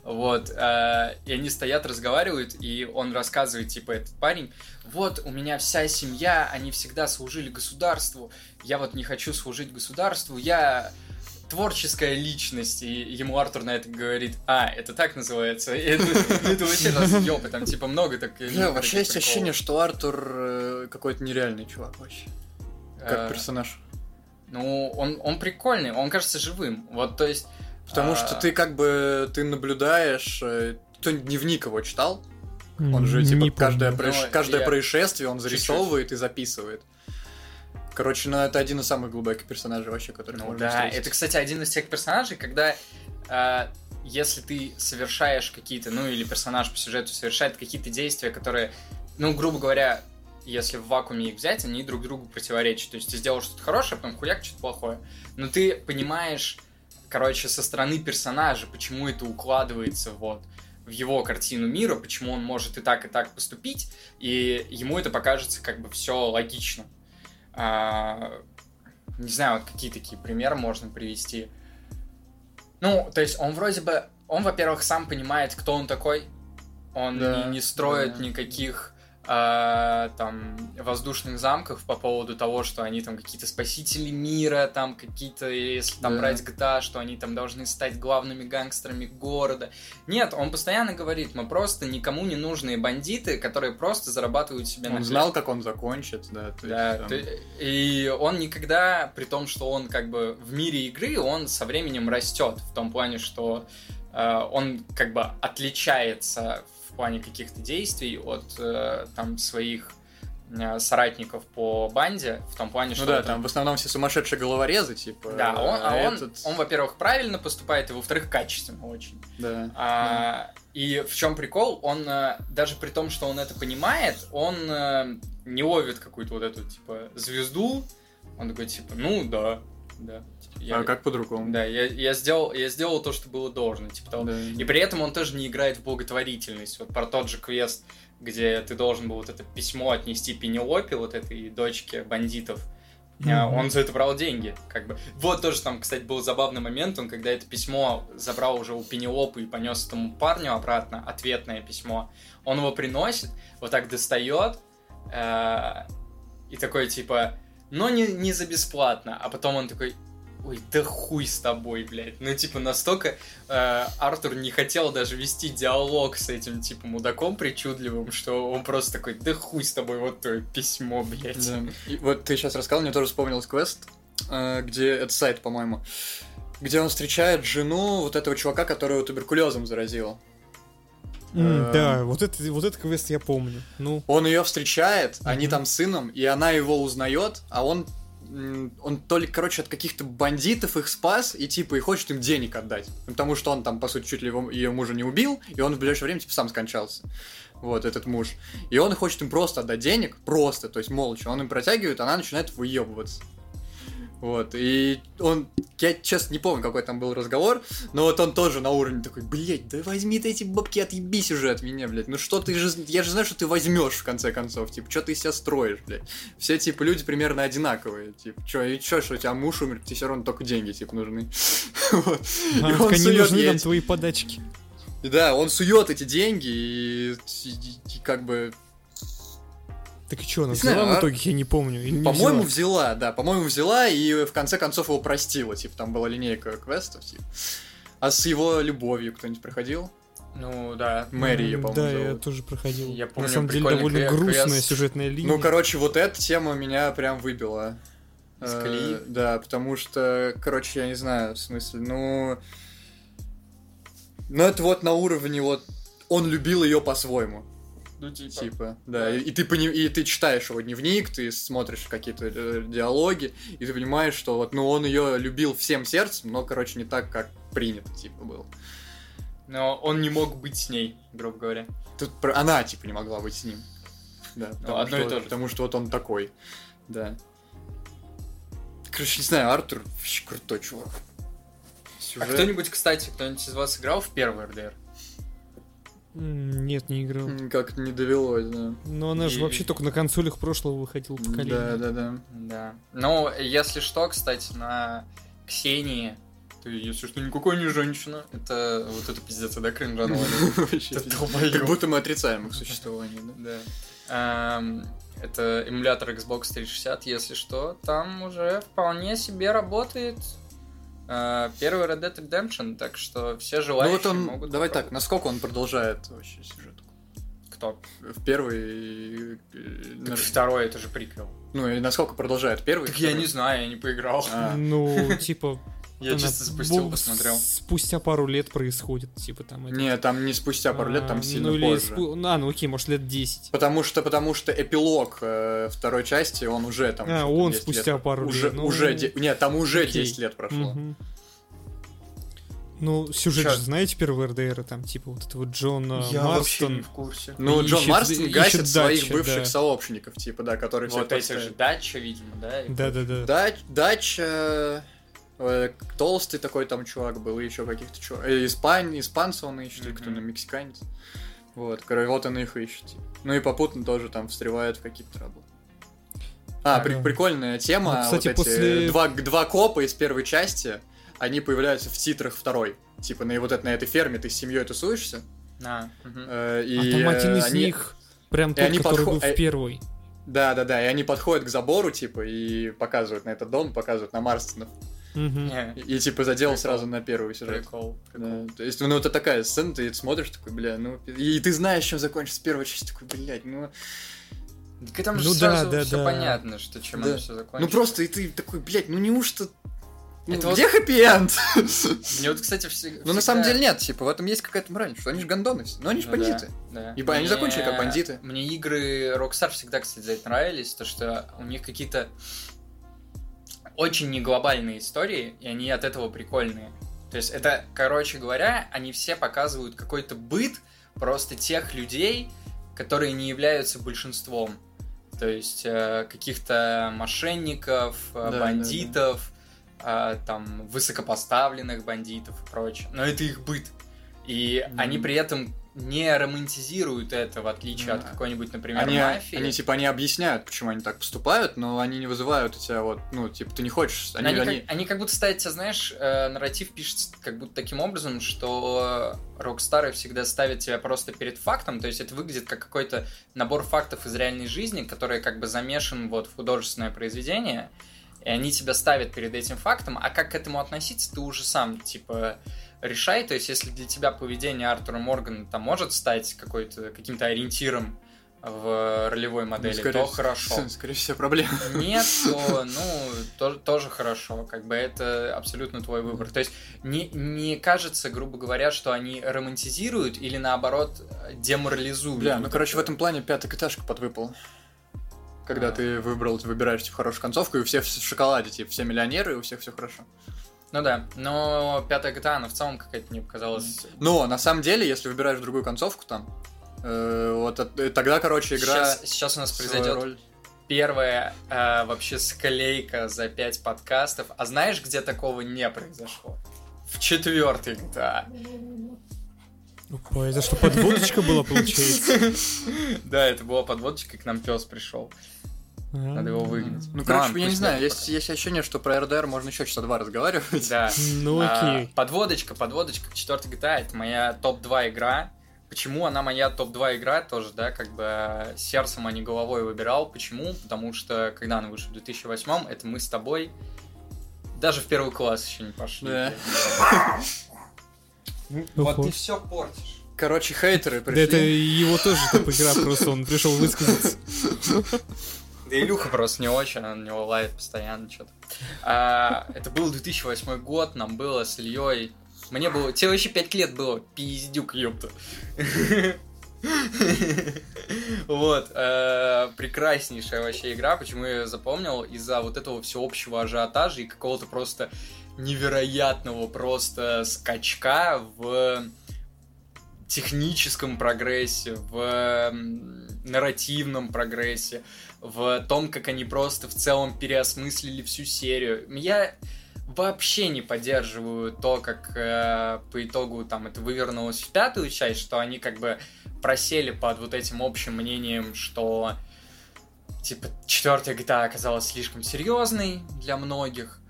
Вот, э, и они стоят, разговаривают, и он рассказывает, типа, этот парень, вот, у меня вся семья, они всегда служили государству, я вот не хочу служить государству, я творческая личность, и ему Артур на это говорит, а, это так называется, И это, ну, это вообще разъёб, и там, типа, много так... Бля, вообще есть ощущение, что Артур э, какой-то нереальный чувак вообще. Как Э, персонаж. Ну, он, он прикольный, он кажется живым. Вот, то есть, Потому А. что ты как бы, ты наблюдаешь, э, кто дневник его читал? Он же, типа, Не каждое, проис- Ну, каждое я- происшествие он Чуть-чуть. зарисовывает и записывает. Короче, ну это один из самых глубоких персонажей вообще, которых Ну можно да, встретить. это, кстати, один из тех персонажей, когда э, если ты совершаешь какие-то, ну или персонаж по сюжету совершает какие-то действия, которые, ну, грубо говоря, если в вакууме их взять, они друг другу противоречат. То есть ты сделал что-то хорошее, а потом хуяк что-то плохое. Но ты понимаешь, короче, со стороны персонажа, почему это укладывается вот в его картину мира, почему он может и так, и так поступить, и ему это покажется как бы все логично. А, не знаю, вот какие такие примеры можно привести. Ну, то есть он вроде бы, он, во-первых, сам понимает, кто он такой. Он Да, не, не строит да. никаких а, там воздушных замков по поводу того, что они там какие-то спасители мира, там какие-то, если там Да. брать GTA, что они там должны стать главными гангстерами города. Нет, он постоянно говорит, мы просто никому не нужные бандиты, которые просто зарабатывают себе на Он хлеб». знал, как он закончит, да. то Да, есть, там, ты- и он никогда, при том, что он как бы в мире игры, он со временем растет в том плане, что э, он как бы отличается в плане каких-то действий от э, там своих э, соратников по банде, в том плане, Ну что да, это- там в основном все сумасшедшие головорезы, типа. да, он, а он, этот- он, во-первых, правильно поступает, и во-вторых, качественно очень. Да. А, И в чем прикол? Он э, даже при том, что он это понимает, он э, не ловит какую-то вот эту типа звезду. Он такой типа, ну да, да. Типа, я- А как по-другому? Да, я, я сделал, я сделал то, что было должно, типа того. Да. И при этом он тоже не играет в благотворительность. Вот про тот же квест, где ты должен был вот это письмо отнести Пенелопе, вот этой дочке бандитов. А, Мгм. Он за это брал деньги, как бы. Вот тоже там, кстати, был забавный момент, он когда это письмо забрал уже у Пенелопы и понес этому парню обратно, ответное письмо, он его приносит, вот так достает, э, и такой типа, но не, не за бесплатно, а потом он такой, ой, да хуй с тобой, блядь. Ну, типа, настолько э, Артур не хотел даже вести диалог с этим, типа, мудаком причудливым, что он просто такой, да хуй с тобой, вот твое письмо, блядь. Да. И вот ты сейчас рассказал, мне тоже вспомнилось квест, э, где это сайт, по-моему, где он встречает жену вот этого чувака, которого туберкулезом заразил. М, Э, Да, вот это, вот этот квест я помню. Ну, Он ее встречает, они Мгм. там с сыном, и она его узнает, а он он то ли, короче, от каких-то бандитов их спас, и типа и хочет им денег отдать. Потому что он там, по сути, чуть ли его, ее мужа не убил, и он в ближайшее время, типа, сам скончался. Вот, этот муж. И он хочет им просто отдать денег, просто, то есть молча. Он им протягивает, она начинает выебываться. Вот, и он, я честно не помню, какой там был разговор, но вот он тоже на уровне такой, блядь, да возьми ты эти бабки, отъебись уже от меня, блядь, ну что ты же, я же знаю, что ты возьмешь в конце концов, типа, что ты из себя строишь, блядь. Все, типа, люди примерно одинаковые, типа, что, и что, что у тебя муж умер, тебе все равно только деньги, типа, нужны. Вот. И он сует нужны нам твои подачки. Да, он сует эти деньги и, и- и как бы Так и что, она знаю, взяла в а- итоге, я не помню. Или По-моему, взяла? взяла, да, по-моему, взяла и в конце концов его простила. Типа, там была линейка квестов, типа. А с его любовью кто-нибудь проходил? Ну, да. Мэри ее, М, по-моему, Да, я тоже проходил. Я помню На самом деле довольно грустная сюжетная линия. Ну, короче, вот эта тема меня прям выбила. Из Э? Да, потому что, короче, я не знаю, в смысле, ну... Ну, это вот на уровне вот... Он любил ее по-своему. Ну, типа. Типа, да, и, и ты пони- и ты читаешь его дневник, ты смотришь какие-то э, диалоги, и ты понимаешь, что вот, ну, он ее любил всем сердцем, но, короче, не так, как принято, типа, было. Но он не мог быть с ней, грубо говоря. Тут про- она, типа, не могла быть с ним. Да, потому, Ну, одно что, и то же. потому что вот он такой, да. Короче, не знаю, Артур вообще крутой чувак. А Сюжет... кто-нибудь, кстати, кто-нибудь из вас играл в первый РДР? Нет, не играл. М, Как-то не довелось, да. Но она же И- вообще только на консолях прошлого выходила поколения. Да, да, да. Да. Ну, если что, кстати, на Ксении, ты, если что, никакой не женщина. Это вот это пиздец, да, Это Как будто мы отрицаем их существование, да? Да. Эм, Это эмулятор Xbox 360, если что. Там уже вполне себе работает первый Red Dead Redemption, так что все Ну желающие вот он, могут давай так, насколько он продолжает вообще сюжет? Кто? В первый... э, Так на- второй, это же приквел. Ну и насколько продолжает первый? Так я не знаю, я не поиграл. А. Ну, типа, Я Она чисто спустил, бу- посмотрел. Спустя пару лет происходит, типа там. это. Не, там не спустя пару лет, там А, сильно ну, или позже. спу- ну, А, ну окей, может лет 10. Потому что, потому что эпилог э, второй части, он уже там... А, он 10 спустя лет. пару уже, лет, ну, Уже, де- нет, там уже окей. 10 лет прошло. Мгм. Ну, сюжет Чё? же знаете первого РДР, там, типа, вот этого Джона Я вообще не Марстон. в курсе. Ну, Джон Ищет- Марстон ищет гасит своих дачи, бывших да. сообщников, типа, да, которые Вот всех эти же подставили. дача, видимо, да? Да-да-да. Дач, Дача, э, толстый такой там чувак был, и еще каких-то чувак. э, Испань, испанца он ищет, или кто Мгм. то мексиканец. Вот, короче, вот он их ищет. типа. Ну и попутно тоже там встревает в какие-то траблы. А, при- прикольная тема. Ну, кстати, вот эти после- два, два копа из первой части, они появляются в титрах второй. Типа на, вот это, на этой ферме ты с семьей тусуешься. А, э, и, а там один э, из они- них прям и тот, они который подход- был в э, первой. Да, да, да. И они подходят к забору, типа, и показывают на этот дом, показывают на Марстонов. И, и, типа задел Прикол. сразу на первый сюжет. Прикол. Да, то есть, ну, это такая сцена, ты смотришь, такой, бля, ну, и ты знаешь, чем закончится первая часть, такой, блядь, ну, Так там же Ну да, сразу да, все да. понятно, что чем Да. оно все закончится. ну просто, и ты такой, блядь, ну неужто, ну, Это вот- где хэппи-энд? Мне вот, кстати, все, Ну, на самом деле нет, типа, в этом есть какая-то мораль, что они же гондоны все, но они же Ну бандиты. Да. Ибо они закончили как бандиты. Мне игры Rockstar всегда, кстати, нравились, то что у них какие-то очень не глобальные истории, и они от этого прикольные. То есть это, короче говоря, они все показывают какой-то быт просто тех людей, которые не являются большинством. То есть э, каких-то мошенников, э, Да, да, бандитов, э, там высокопоставленных бандитов и прочее. Но это их быт. И Мгм. они при этом не романтизируют это, в отличие от Да. какой-нибудь, например, Они, мафии. они, типа, они объясняют, почему они так поступают, но они не вызывают у тебя вот, ну, типа, ты не хочешь, Они, они, как, они- они как будто ставят, тебя, знаешь, э, нарратив пишется как будто таким образом, что Рокстары всегда ставят тебя просто перед фактом, то есть это выглядит как какой-то набор фактов из реальной жизни, который как бы замешан вот в художественное произведение, и они тебя ставят перед этим фактом, а как к этому относиться, ты уже сам, типа, решай, то есть если для тебя поведение Артура Моргана там может стать какой-то, каким-то ориентиром в ролевой ну, модели, скорее, то хорошо. Скорее всего, проблема. Нет, то, ну, то- тоже хорошо. Как бы это абсолютно твой выбор. То есть не, не кажется, грубо говоря, что они романтизируют или наоборот деморализуют. Бля, ну, короче, в это. этом плане пятая этажка подвыпала. Когда А. ты выбрал, выбираешь типа, хорошую концовку, и у всех в шоколаде, типа, все миллионеры, и у всех все хорошо. Ну да, но пятая GTA, она в целом какая-то мне показалась... Но, на самом деле, если выбираешь другую концовку там, э, вот от- э, тогда, короче, игра... Сейчас, сейчас у нас свою произойдет роль- первая э, вообще склейка за пять подкастов. А знаешь, где такого не произошло? В четвертой GTA. Опа, это что, подводочка была, получается? Да, это была подводочка, и к нам пес пришел. Надо его выгнать. Ну, короче, ладно, я не знаю, есть, есть ощущение, что про РДР можно еще часа два разговаривать. Да. Ну А, окей. подводочка, подводочка к четвертой GTA. Это моя топ-2 игра. Почему она моя топ-2 игра тоже, да, как бы э, сердцем, а не головой выбирал. Почему? Потому что, когда она вышла в 2008 это мы с тобой даже в первый класс еще не пошли. Да. Ну, Вот Ого. ты все портишь. Короче, хейтеры Да это пришли. его тоже топ-игра, просто он пришел высказаться. Да Илюха просто не очень, он на него лает постоянно что-то. А, это был 2008 год, нам было с Ильей. Мне было... Тебе вообще 5 лет было, пиздюк, ёпта. Вот, э, прекраснейшая вообще игра, почему я ее запомнил, из-за вот этого всеобщего ажиотажа и какого-то просто невероятного просто скачка в техническом прогрессе, в нарративном прогрессе, в том, как они просто в целом переосмыслили всю серию. Я вообще не поддерживаю то, как э, по итогу там это вывернулось в пятую часть, что они как бы просели под вот этим общим мнением, что типа четвертая GTA оказалась слишком серьезной для многих.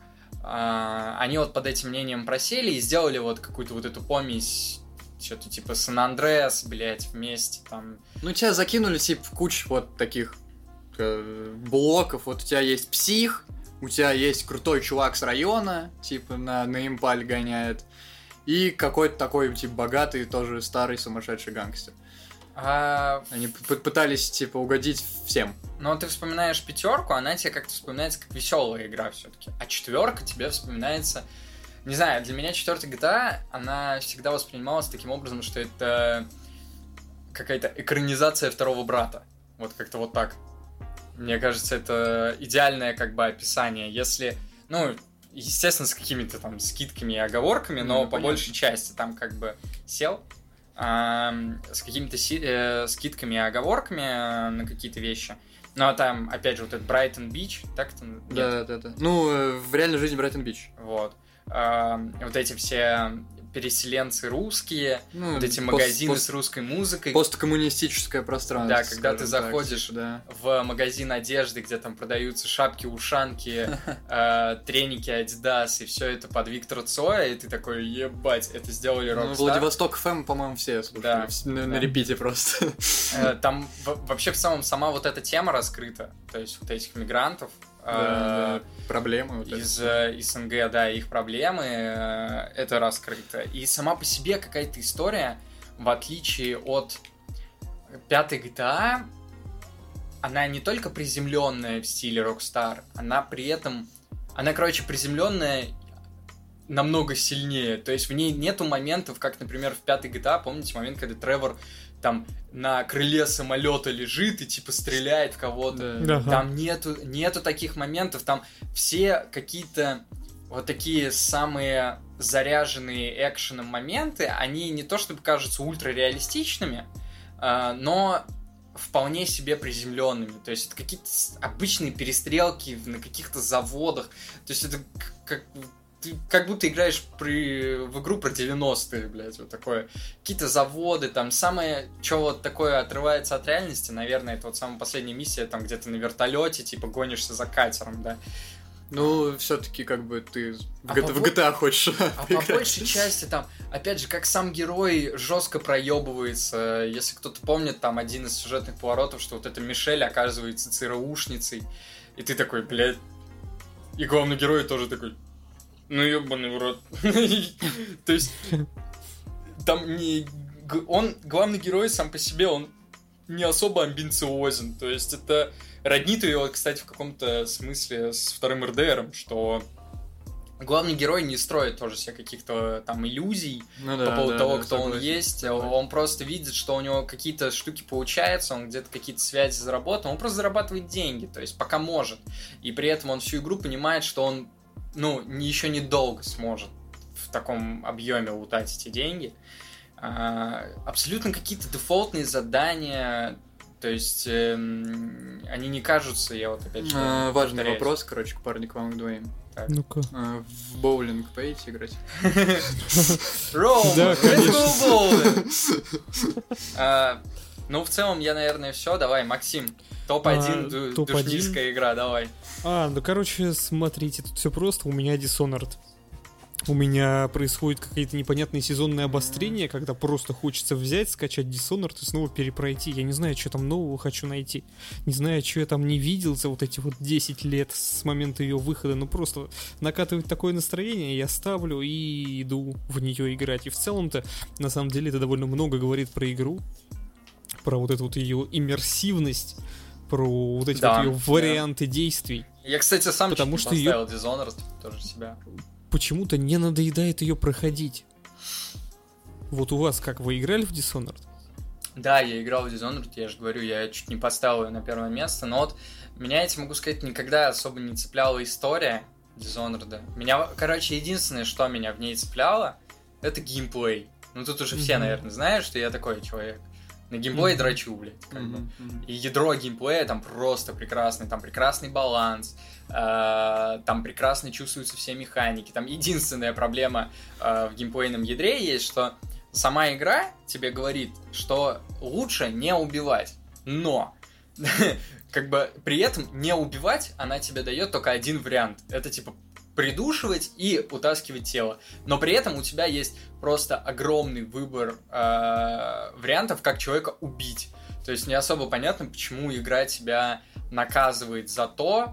А, они вот под этим мнением просели и сделали вот какую-то вот эту помесь что-то типа Сан-Андреас, блядь, вместе там. Ну, тебя закинули, типа, в кучу вот таких э, блоков. Вот у тебя есть псих, у тебя есть крутой чувак с района, типа, на, на импаль гоняет. И какой-то такой, типа, богатый, тоже старый сумасшедший гангстер. А, Они пытались, типа, угодить всем. но ты вспоминаешь пятерку, она тебе как-то вспоминается как веселая игра все-таки. А четверка тебе вспоминается Не знаю, для меня четвертая GTA, она всегда воспринималась таким образом, что это какая-то экранизация второго брата. Вот как-то вот так. Мне кажется, это идеальное как бы описание. Если, ну, естественно, с какими-то там скидками и оговорками, но Ну, по понятно. большей части там как бы сел ам, с какими-то си- э, скидками и оговорками э, на какие-то вещи. Ну, а там, опять же, вот этот Брайтон Бич, так? Нет. Да, да, да. Ну, э, в реальной жизни Брайтон Бич. Вот. Ам, вот эти все переселенцы русские, Ну, вот эти пост- магазины пост- с русской музыкой. Посткоммунистическое пространство. Да, когда ты так, заходишь типа, да. в магазин одежды, где там продаются шапки, ушанки, э, треники Adidas и все это под Виктора Цоя, и ты такой, ебать, это сделали Ну, Rockstar. Владивосток ФМ, по-моему, все слушали. Да, на, на да. репите просто. Э, Там вообще в целом сама вот эта тема раскрыта, то есть вот этих мигрантов Да, да. Проблемы вот из это. э, СНГ, да, их проблемы, э, это раскрыто. И сама по себе какая-то история, в отличие от пятой GTA, она не только приземленная в стиле Rockstar, она при этом, она, короче, приземленная намного сильнее. То есть в ней нету моментов, как, например, в пятой GTA, помните момент, когда Тревор там на крыле самолета лежит и типа стреляет в кого-то. Да. Там нету, нету таких моментов, там все какие-то вот такие самые заряженные экшеном моменты, они не то чтобы кажутся ультрареалистичными, а, но вполне себе приземленными. То есть это какие-то обычные перестрелки на каких-то заводах. То есть это как, ты как будто играешь при, в игру про 90-е, блядь, вот такое. Какие-то заводы, там самое, что вот такое отрывается от реальности, наверное, это вот самая последняя миссия, там где ты на вертолете, типа гонишься за катером, да. Ну, все-таки, как бы ты в А GTA, в по- GTA хочешь А по большей части там, опять же, как сам герой жестко проебывается. Если кто-то помнит, там один из сюжетных поворотов, что вот эта Мишель оказывается ЦРУшницей. И ты такой, блядь. И главный герой тоже такой, ну ебаный в рот. То есть, там не... Он, главный герой сам по себе, он не особо амбициозен. То есть это роднит ее, кстати, в каком-то смысле с вторым РДРом, что главный герой не строит тоже себе каких-то там иллюзий Ну по да, поводу да, того, да, кто он согласен, есть. согласен. Он просто видит, что у него какие-то штуки получаются, он где-то какие-то связи заработал, он просто зарабатывает деньги, то есть пока может. И при этом он всю игру понимает, что он, ну, не- еще недолго сможет в таком объеме лутать эти деньги. А, абсолютно какие-то дефолтные задания, то есть эм, они не кажутся, я вот опять же А, Важный повторяюсь. вопрос, короче, к парню к вам двоим. Ну-ка. А, В боулинг поедете играть? Рома, Да, let's. А, Ну, в целом, я, наверное, все. Давай, Максим. Топ-1 А, ду- топ-1? душнистская игра, давай. А, ну короче, смотрите, тут все просто. У меня Dishonored. У меня происходит какие-то непонятные сезонные обострения, когда просто хочется взять, скачать Dishonored и снова перепройти. Я не знаю, что там нового хочу найти. Не знаю, что я там не видел за вот эти вот 10 лет с момента ее выхода. Ну просто накатывает такое настроение, я ставлю и иду в нее играть. И в целом-то, на самом деле, это довольно много говорит про игру, про вот эту вот ее иммерсивность, про вот эти Да, вот ее да. варианты действий Я, кстати, сам Потому что поставил Dishonored, тоже себя. почему-то не надоедает ее проходить. Вот у вас как, вы играли в Dishonored? Да, я играл в Dishonored, я же говорю, я чуть не поставил ее на первое место, но вот меня, я тебе могу сказать, никогда особо не цепляла история Dishonored. Меня, короче, единственное, что меня в ней цепляло, это геймплей. Ну тут уже все, Мгм. наверное, знают, что я такой человек. На геймплей Мгм. драчу, блядь. как бы. Мгм, мгм. И ядро геймплея там просто прекрасный, там прекрасный баланс, э, там прекрасно чувствуются все механики. Там единственная проблема э, в геймплейном ядре есть, что сама игра тебе говорит, что лучше не убивать, но как бы при этом не убивать она тебе дает только один вариант. Это типа придушивать и утаскивать тело. Но при этом у тебя есть просто огромный выбор э, вариантов, как человека убить. То есть не особо понятно, почему игра тебя наказывает за то,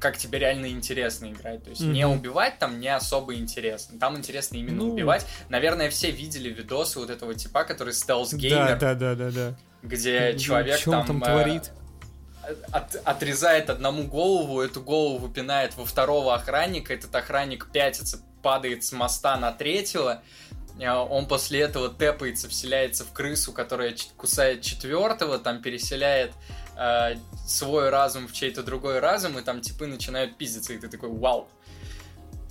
как тебе реально интересно играть. То есть не Мгм. убивать там не особо интересно. Там интересно именно Ну. убивать. Наверное, все видели видосы вот этого типа, который Да, стелс-геймер, да, да, да, да. где Ну, человек там, там э, творит? От- отрезает одному голову, эту голову выпинает во второго охранника, этот охранник пятится падает с моста на третьего, а, он после этого тэпается, вселяется в крысу, которая кусает четвертого, там переселяет э, свой разум в чей-то другой разум, и там типы начинают пиздиться, и ты такой, вау.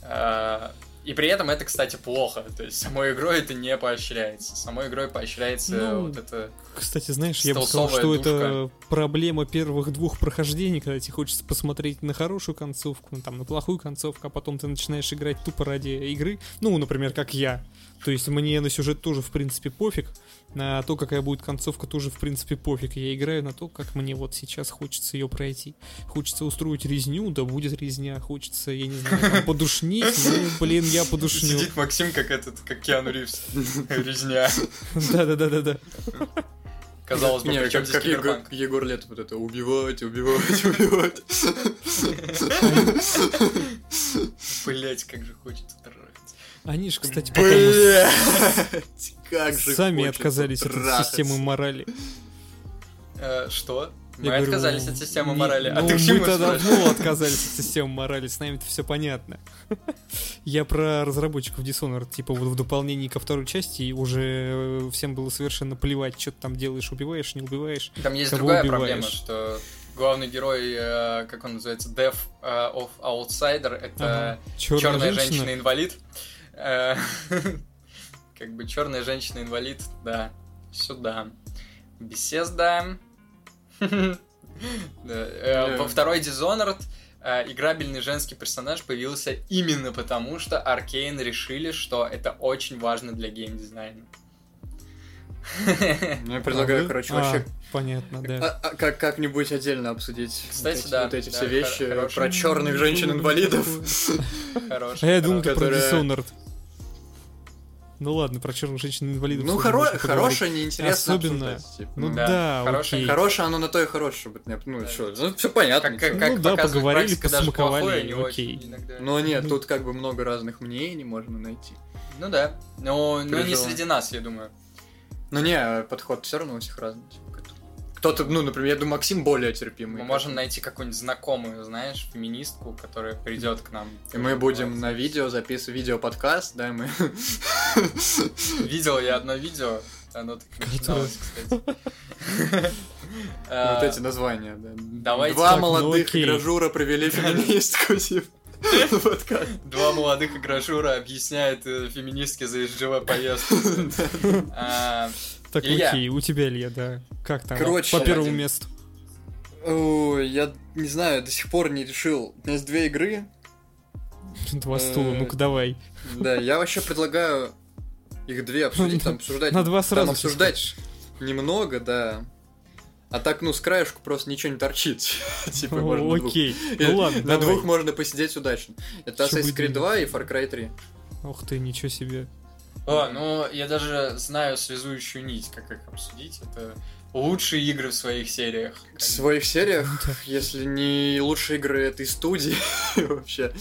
Э, и при этом это, кстати, плохо. То есть самой игрой это не поощряется. Самой игрой поощряется ну, вот это. Кстати, знаешь, я бы сказал, что душка. это проблема первых двух прохождений, когда тебе хочется посмотреть на хорошую концовку, ну, там, на плохую концовку, а потом ты начинаешь играть тупо ради игры. Ну, например, как я. То есть мне на сюжет тоже, в принципе, пофиг. На то, какая будет концовка, тоже, в принципе, пофиг. Я играю на то, как мне вот сейчас хочется ее пройти. Хочется устроить резню, да будет резня. Хочется, я не знаю, подушнить, ну, блин, я подушню. Сидит Максим, как этот, как Киану Ривз. Резня. Да-да-да-да-да. Казалось бы, как, как Егор, Егор Лето вот это убивать, убивать, убивать. Блять, как же хочется они же, кстати, потом как же сами отказались от системы морали. Э, что? Мы я отказались говорю, от системы не, морали. А ну, ты к чему мы тогда давно отказались от системы морали, с нами это все понятно. я про разработчиков Dishonored, типа вот в дополнении ко второй части уже всем было совершенно плевать, что ты там делаешь, убиваешь, не убиваешь. Там есть другая убиваешь. проблема, что главный герой, э, как он называется, Death э, of Outsider, это ага. черная женщина-инвалид. Женщина Э, как бы черная женщина-инвалид, да, сюда. Беседа. Э, во второй Dishonored э, играбельный женский персонаж появился именно потому, что Аркейн решили, что это очень важно для геймдизайна. Ну, я предлагаю, короче, вообще... А, понятно, да. А, а, как, как-нибудь отдельно обсудить Кстати, да, вот эти все вещи хороший. про черных женщин-инвалидов. Хорош. А я думал, ты про Dishonored. Ну ладно, про черных женщин инвалидов. Ну, хоро- хорошее, неинтересно. Особенно. Типа. Ну да, да хорошее. Хорошее, оно на то и хорошее, чтобы Ну, да. что, ну, все понятно. Как, как, ну да, поговорили, посмаковали, окей. Иногда. Но нет, тут как бы много разных мнений можно найти. Ну да, но, но не среди нас, я думаю. Ну не, подход все равно у всех разный. Кто-то, ну, например, я думаю, Максим более терпимый. Мы можем найти какую-нибудь знакомую, знаешь, феминистку, которая придет к нам. И мы будем на видео записывать видео-подкаст, да, мы... Видел я одно видео, оно так начиналось, кстати. Вот эти названия, да. Давайте. Два молодых гражура провели феминистку, типа. Два молодых игражура объясняют э, феминистки за СЖВ поездку. Так, Илья. окей, у тебя, Илья, да. Как там? Короче, по первому месту. Ой, я не знаю, до сих пор не решил. У есть две игры. Два стула, ну-ка давай. Да, я вообще предлагаю их две обсудить, там обсуждать. На два сразу. Там обсуждать немного, да. А так, ну, с краешку просто ничего не торчит. типа, можно Окей, ну ладно, На двух можно посидеть удачно. Это Assassin's Creed 2 и Far Cry 3. Ух ты, ничего себе. О, ну, я даже знаю связующую нить, как их обсудить. Это лучшие игры в своих сериях. В своих сериях? Если не лучшие игры этой студии вообще.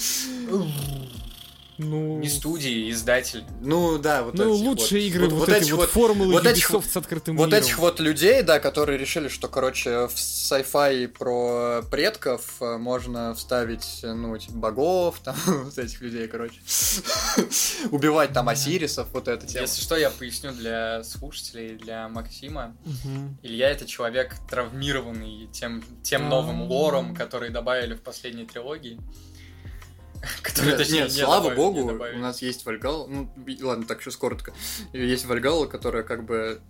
Ну... Не студии, издатель. Ну да, вот Ну лучшие вот, игры, вот, вот, вот эти вот формулы вот этих, с открытым Вот миром. этих вот людей, да, которые решили, что, короче, в sci-fi про предков э, можно вставить, ну, типа, богов, там, вот этих людей, короче. Убивать там осирисов, вот это тема. Если что, я поясню для слушателей, для Максима. Илья это человек травмированный тем, тем новым лором, который добавили в последней трилогии. Который, нет, точнее, нет, не слава добавили, богу, у нас есть Вальгал. Ну, ладно, так сейчас коротко. Есть Вальгала, которая как бы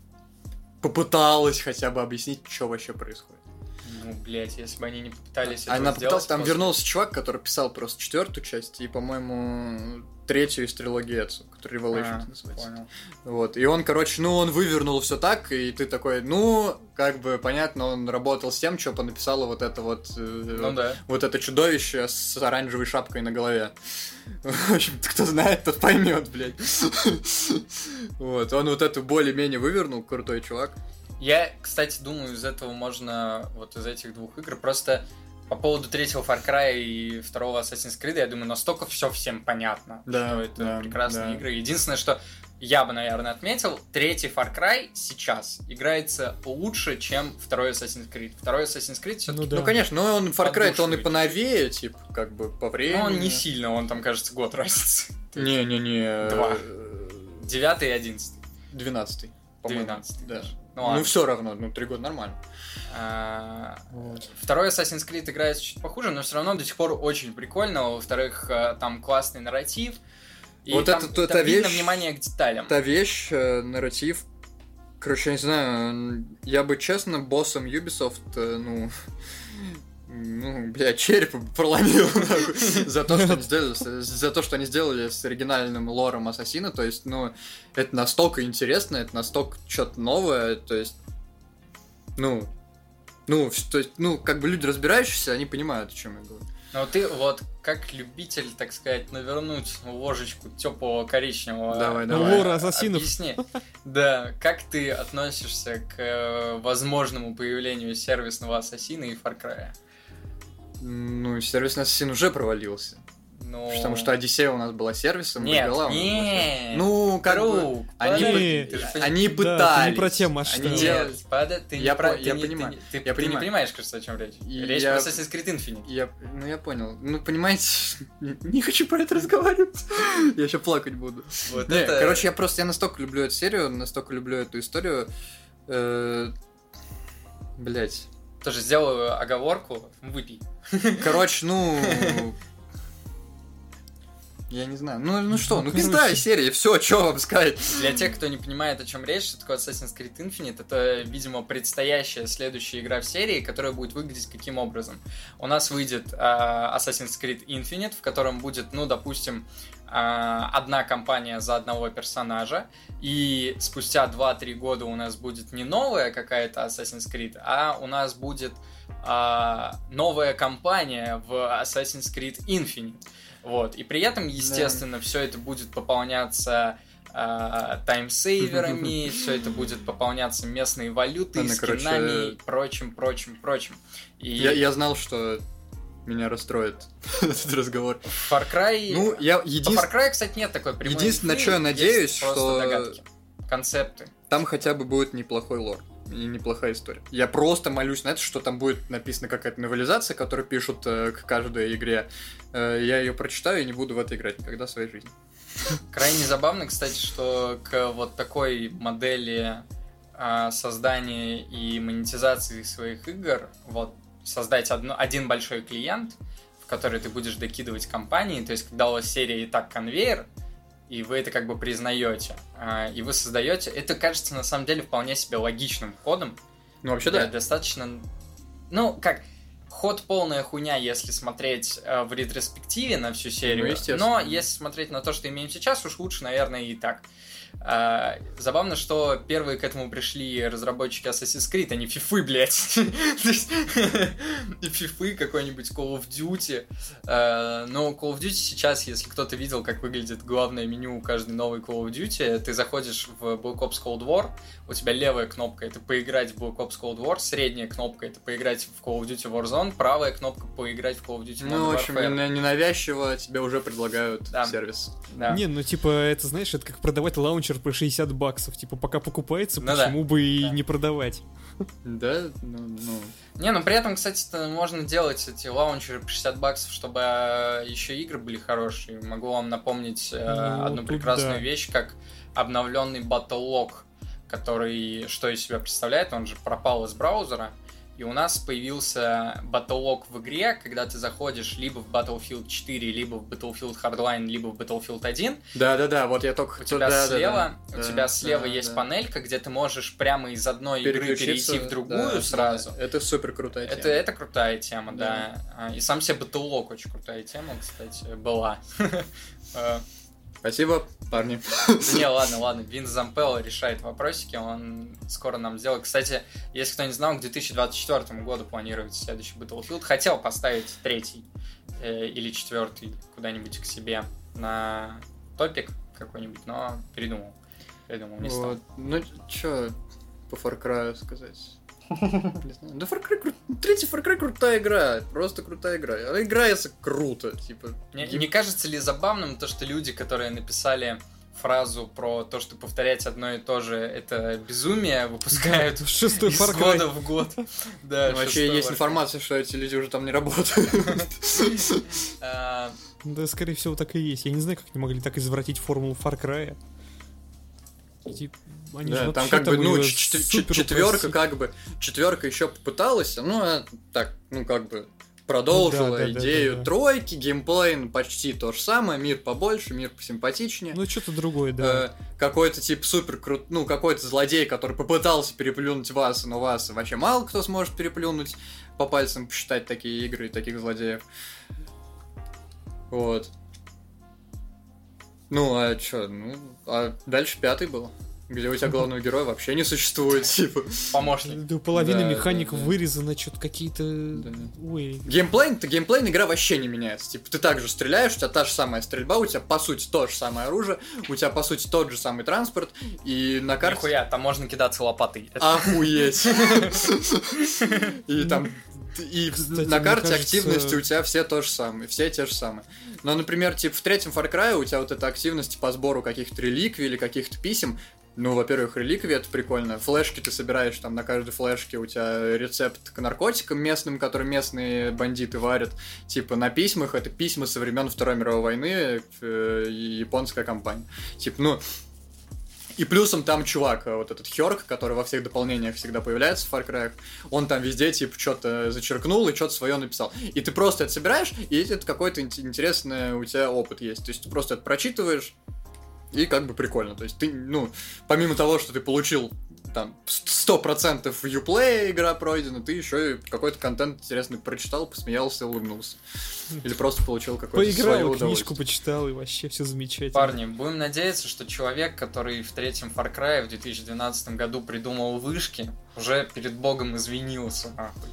попыталась хотя бы объяснить, что вообще происходит. Ну, блять, если бы они не попытались этого Она сделать... Там после... вернулся чувак, который писал просто четвертую часть, и, по-моему, третью из трилогии Эцу, который Revelation а, называется. Понял. Вот. И он, короче, ну, он вывернул все так, и ты такой, ну, как бы, понятно, он работал с тем, что понаписало вот это вот... Э, ну, да. Вот это чудовище с оранжевой шапкой на голове. В общем, кто знает, тот поймет, блядь. Вот. Он вот эту более-менее вывернул, крутой чувак. Я, кстати, думаю, из этого можно, вот из этих двух игр, просто по поводу третьего Far Cry и второго Assassin's Creed, я думаю, настолько все всем понятно, да, что это да, прекрасные да. игры. Единственное, что я бы, наверное, отметил, третий Far Cry сейчас играется лучше, чем второй Assassin's Creed. Второй Assassin's Creed все-таки... Ну да. Ну, конечно, но он Far Cry-то он и поновее, типа, как бы по времени. Ну, он не сильно, он там, кажется, год разница. Не-не-не. Два. Девятый и одиннадцатый. 12 по-моему. 12 Да. даже. Ну, Ну, все равно, ну, три года нормально. А, Второй Assassin's Creed играется чуть похуже, но все равно до сих пор очень прикольно. Во-вторых, э, там классный нарратив. И Вот там, это- то- там эта видно вещь- внимание к деталям. Та вещь, э, нарратив. Короче, я не знаю, я бы честно боссом Ubisoft, э, ну, ну, бля, череп проломил за то, что они сделали, с- за то, что они сделали с оригинальным лором Ассасина, то есть, ну, это настолько интересно, это настолько что-то новое, то есть, ну, ну, то есть, ну, как бы люди разбирающиеся, они понимают, о чем я говорю. Но ты вот как любитель, так сказать, навернуть ложечку теплого коричневого. Давай, давай. Лора ассасинов. Объясни. Да, как ты относишься к э, возможному появлению сервисного ассасина и Far Cry? Ну, сервисный Ассасин уже провалился, Ну... потому что Одиссея у нас была сервисом, Нет, была нет. Ну, как бы... Они ты же Они Да, пытались. ты не про те масштабы. Они Нет, делали- пода- ты Я не про- я не- ты понимаю. не- Ты Я ты не понимаю. понимаешь, кажется, о чем речь. И Речь я- про Assassin's Creed Infinite. Я, ну, я понял. Ну, понимаете, не, не хочу про это разговаривать. Я еще плакать буду. Вот Не, это- Короче, я просто, я настолько люблю эту серию, настолько люблю эту историю. Блять. Тоже сделаю оговорку, выпей. Короче, ну... Я не знаю. Ну, ну что, ну пизда серии, все, что вам сказать. Для тех, кто не понимает, о чем речь, что такое Assassin's Creed Infinite, это, видимо, предстоящая следующая игра в серии, которая будет выглядеть каким образом. У нас выйдет а, Assassin's Creed Infinite, в котором будет, ну, допустим, а, одна компания за одного персонажа, и спустя 2-3 года у нас будет не новая какая-то Assassin's Creed, а у нас будет а, новая компания в Assassin's Creed Infinite. Вот. И при этом, естественно, все это будет пополняться а, таймсейверами, все это будет пополняться местной валютой, Ладно, короче, скинами и прочим, прочим, прочим. И Я, я знал, что меня расстроит этот разговор. Far Cry... Ну, я По единственное... Far Cry, кстати, нет такой прямой единственное, на чё я надеюсь, что- догадки, концепты. Там хотя бы будет неплохой лор. И неплохая история. Я просто молюсь на это, что там будет написана какая-то новелизация, которую пишут э, к каждой игре. Э, я ее прочитаю и не буду в это играть никогда в своей жизни. Крайне забавно, кстати, что к вот такой модели а, создания и монетизации своих игр, вот создать одно, один большой клиент, в который ты будешь докидывать компании, то есть когда у вас серия и так конвейер, и вы это как бы признаете, а, и вы создаете, это кажется на самом деле вполне себе логичным ходом, Ну, вообще, Да, достаточно. Ну, как ход полная хуйня, если смотреть э, в ретроспективе на всю серию. Ну. Но если смотреть на то, что имеем сейчас, уж лучше, наверное, и так. А, забавно, что первые к этому пришли разработчики Assassin's Creed, а не фифы, блядь. И фифы какой-нибудь Call of Duty. А, Но Call of Duty сейчас, если кто-то видел, как выглядит главное меню у каждой новой Call of Duty, ты заходишь в Black Ops Cold War, у тебя левая кнопка это поиграть в Black Ops Cold War, средняя кнопка это поиграть в Call of Duty Warzone, правая кнопка поиграть в Call of Duty Modern Ну, в общем, ненавязчиво тебе уже предлагают сервис. Не, ну типа, это знаешь, это как продавать лаунчер по 60 баксов. Типа, пока покупается, Ну да. почему бы и Да. не продавать? Да, ну, ну. Не, ну при этом, кстати, можно делать эти лаунчеры по 60 баксов, чтобы еще игры были хорошие. Могу вам напомнить э, Ну, одну прекрасную да. вещь, как обновленный Battle Log, который что из себя представляет, он же пропал из браузера. И у нас появился Log в игре, когда ты заходишь либо в Battlefield 4, либо в Battlefield Hardline, либо в Battlefield 1, Да-да-да, вот я только у хотел... тебя да, слева, да, у да, тебя слева да, есть да. панелька, где ты можешь прямо из одной игры перейти в другую да, сразу. да. Это супер крутая Это, тема. это крутая тема, Да. да. А, И сам себе Battlelog очень крутая тема, кстати, была. Спасибо, парни. Не, ладно, ладно, Вин Зампелло решает вопросики, он скоро нам сделает. Кстати, если кто не знал, к 2024 году планируется следующий Battlefield. Хотел поставить третий э, или четвертый куда-нибудь к себе на топик какой-нибудь, но передумал. Передумал, не стал. Вот. Ну, чё по Far Cry сказать? Да Far Cry Третий Far Cry крутая игра, просто крутая игра. Она играется круто, типа. Не, кажется ли забавным то, что люди, которые написали фразу про то, что повторять одно и то же это безумие, выпускают Шестой из года в год. Да, Ну, Вообще шестой есть информация, что эти люди уже там не работают. А, Да, скорее всего, так и есть. Я не знаю, как они могли так извратить формулу Far Cry. Типа, они Да, там как бы, ну, четверка, как бы, четверка еще попыталась, ну, а, так, ну, как бы, продолжила Ну да, да, да, идею да, да. тройки, геймплей ну, почти то же самое, мир побольше, мир посимпатичнее. Ну, что-то другое, да. Э, какой-то тип супер крут, ну, какой-то злодей, который попытался переплюнуть вас, но вас вообще мало кто сможет переплюнуть, по пальцам посчитать такие игры и таких злодеев. Вот. Ну, а чё, ну, а дальше пятый был, где у тебя главного героя вообще не существует, типа. помощник. Да, половина да, механик да, да. вырезана, что-то какие-то... Да. Ой, Геймплей, то геймплей игра вообще не меняется. Типа, ты также стреляешь, у тебя та же самая стрельба, у тебя по сути то же самое оружие, у тебя по сути тот же самый транспорт, и на карте... Нихуя, там можно кидаться лопатой. Охуеть! И там... И Кстати, на карте кажется- активности у тебя все то же самое, все те же самые. Но, например, типа в третьем Far Cry у тебя вот эта активность по сбору каких-то реликвий или каких-то писем, ну, во-первых, реликвии это прикольно. Флешки ты собираешь, там на каждой флешке у тебя рецепт к наркотикам местным, которые местные бандиты варят. Типа на письмах это письма со времен Второй мировой войны, э, японская компания. Типа, ну, и плюсом там чувак, э, вот этот Хёрк, который во всех дополнениях всегда появляется в Far Cry, он там везде, типа, что-то зачеркнул и что-то свое написал. И ты просто это собираешь, и это какой-то ин- интересный у тебя опыт есть. То есть ты просто это прочитываешь, и как бы прикольно. То есть ты, ну, помимо того, что ты получил там 100% Uplay игра пройдена, ты еще и какой-то контент интересный прочитал, посмеялся, улыбнулся. Или просто получил какое-то свое поиграл, книжку удовольствие. почитал, и вообще все замечательно. Парни, будем надеяться, что человек, который в третьем Far Cry в 2012 году придумал вышки, уже перед богом извинился, нахуй.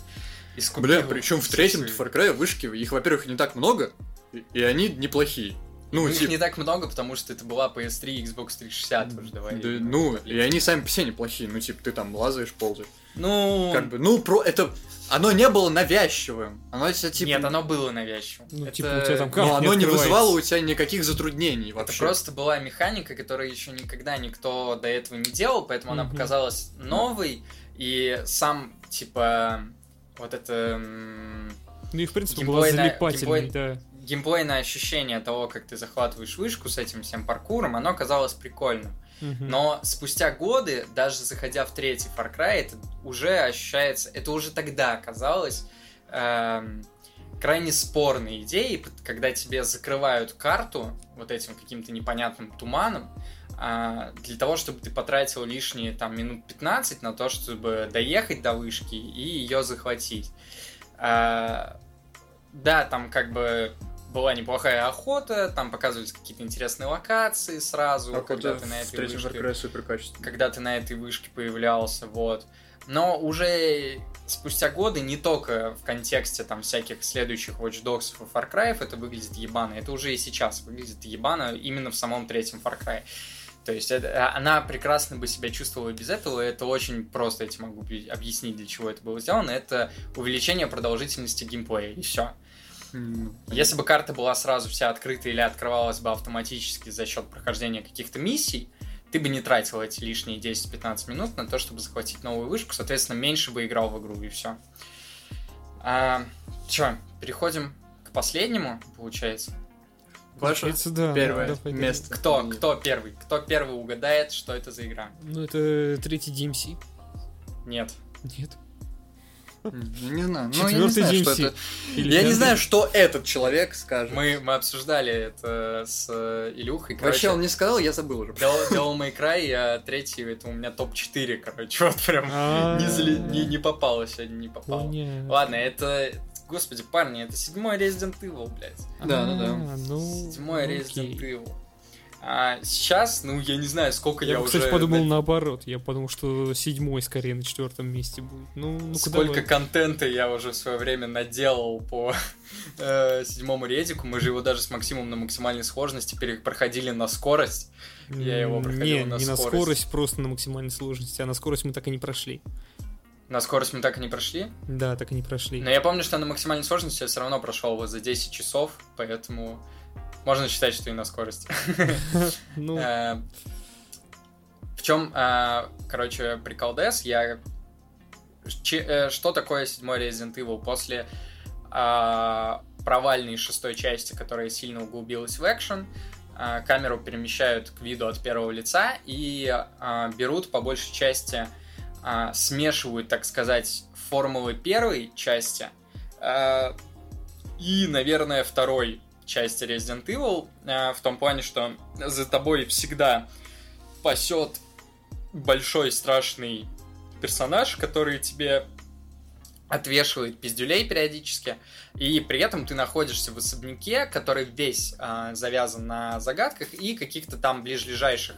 Искупил Бля, причем в третьем свои- Far Cry вышки, их, во-первых, не так много, и, и они неплохие. Ну, Ну, их типа, не так много, потому что это была PS3 и Xbox 360 уже, давай. да, ну, и они сами по себе неплохие. Ну, типа, ты там лазаешь, ползаешь. Ну, Как бы, ну, про это... Оно не было навязчивым. Оно тебя, типа... нет, оно было навязчивым. Ну, Это- типа, у тебя там но карту оно не открывается. вызывало у тебя никаких затруднений Это вообще. просто была механика, которую еще никогда никто до этого не делал, поэтому она Мгм. показалась новой, и сам, типа, вот это Ну и в принципе была залипательной, да. Геймплейное ощущение того, как ты захватываешь вышку с этим всем паркуром, оно казалось прикольным. Мгм. Но спустя годы, даже заходя в третий Far Cry, это уже ощущается, это уже тогда казалось эм, крайне спорной идеей, когда тебе закрывают карту вот этим каким-то непонятным туманом, а, для того, чтобы ты потратил лишние там минут 15 на то, чтобы доехать до вышки и ее захватить. А, да, там как бы была неплохая охота, там показывались какие-то интересные локации сразу, А когда когда ты на этой вышке супер качественно. когда ты на этой вышке появлялся, вот. Но уже спустя годы, не только в контексте там всяких следующих Watch Dogs и Far Cry, это выглядит ебано. Это уже и сейчас выглядит ебано именно в самом третьем Far Cry. То есть это- она прекрасно бы себя чувствовала без этого, и это очень просто, я тебе могу объ- объяснить, для чего это было сделано. Это увеличение продолжительности геймплея, и все. Если бы карта была сразу вся открыта или открывалась бы автоматически за счет прохождения каких-то миссий, ты бы не тратил эти лишние 10-15 минут на то, чтобы захватить новую вышку, соответственно, меньше бы играл в игру, и все. А, Че, переходим к последнему, получается. Паша, Получается, да. первое да, место. Кто, кто первый? Кто первый угадает, что это за игра? Ну, это третий DMC. Нет. Нет. Я Не знаю. Ну, я не Четвертый знаю, что DMC. это. Или Я не знаю, что этот человек скажет. Мы, мы обсуждали это с э, Илюхой. Вообще, короче. он не сказал, я забыл уже. Devil Devil May Cry, а третий, это у меня топ-4, короче, вот прям А, не, зали- не, не попало сегодня, не попало. Ладно, это... Господи, парни, это седьмой Resident Evil, блядь. Да, да, да. А, ну, Седьмой. Resident Evil. А сейчас, ну, я не знаю, сколько я, Я, бы, уже... кстати, подумал наоборот. Я подумал, что седьмой скорее на четвертом месте будет. Ну, ну Сколько контента я уже в свое время наделал по э, седьмому редику. Мы же его даже с Максимом на максимальной сложности проходили на скорость. я его проходил Не, на не на скорость. скорость, просто на максимальной сложности, а на скорость мы так и не прошли. На скорость мы так и не прошли. Да, так и не прошли. Но я помню, что на максимальной сложности я все равно прошел его за 10 часов, поэтому Можно считать, что и на скорости. Ну, Э, В чем, э, короче, прикол DS, я... Э, Что такое седьмой Resident Evil? После а, провальной шестой части, которая сильно углубилась в экшен, камеру перемещают к виду от первого лица и а, берут по большей части, а, смешивают, так сказать, формулы первой части и, наверное, второй части Resident Evil, а, в том плане, что за тобой всегда пасет большой страшный персонаж, который тебе отвешивает пиздюлей периодически, и при этом ты находишься в особняке, который весь а, завязан на загадках и каких-то там ближайших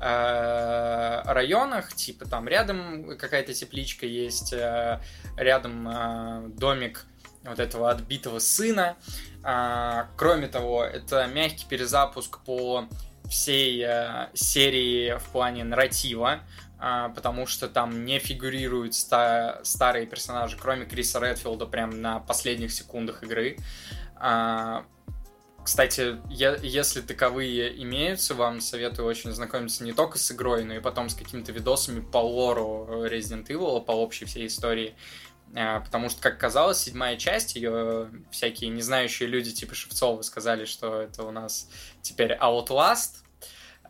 э, районах, типа там рядом какая-то тепличка есть, э, рядом э, домик вот этого отбитого сына. А, Кроме того, это мягкий перезапуск по всей э, серии в плане нарратива, а, потому что там не фигурируют ста- старые персонажи, кроме Криса Редфилда, прям на последних секундах игры. А, Кстати, если таковые имеются, вам советую очень знакомиться не только с игрой, но и потом с какими-то видосами по лору Resident Evil, по общей всей истории. А, Потому что, как казалось, седьмая часть, ее всякие незнающие люди типа Шевцова сказали, что это у нас теперь Outlast,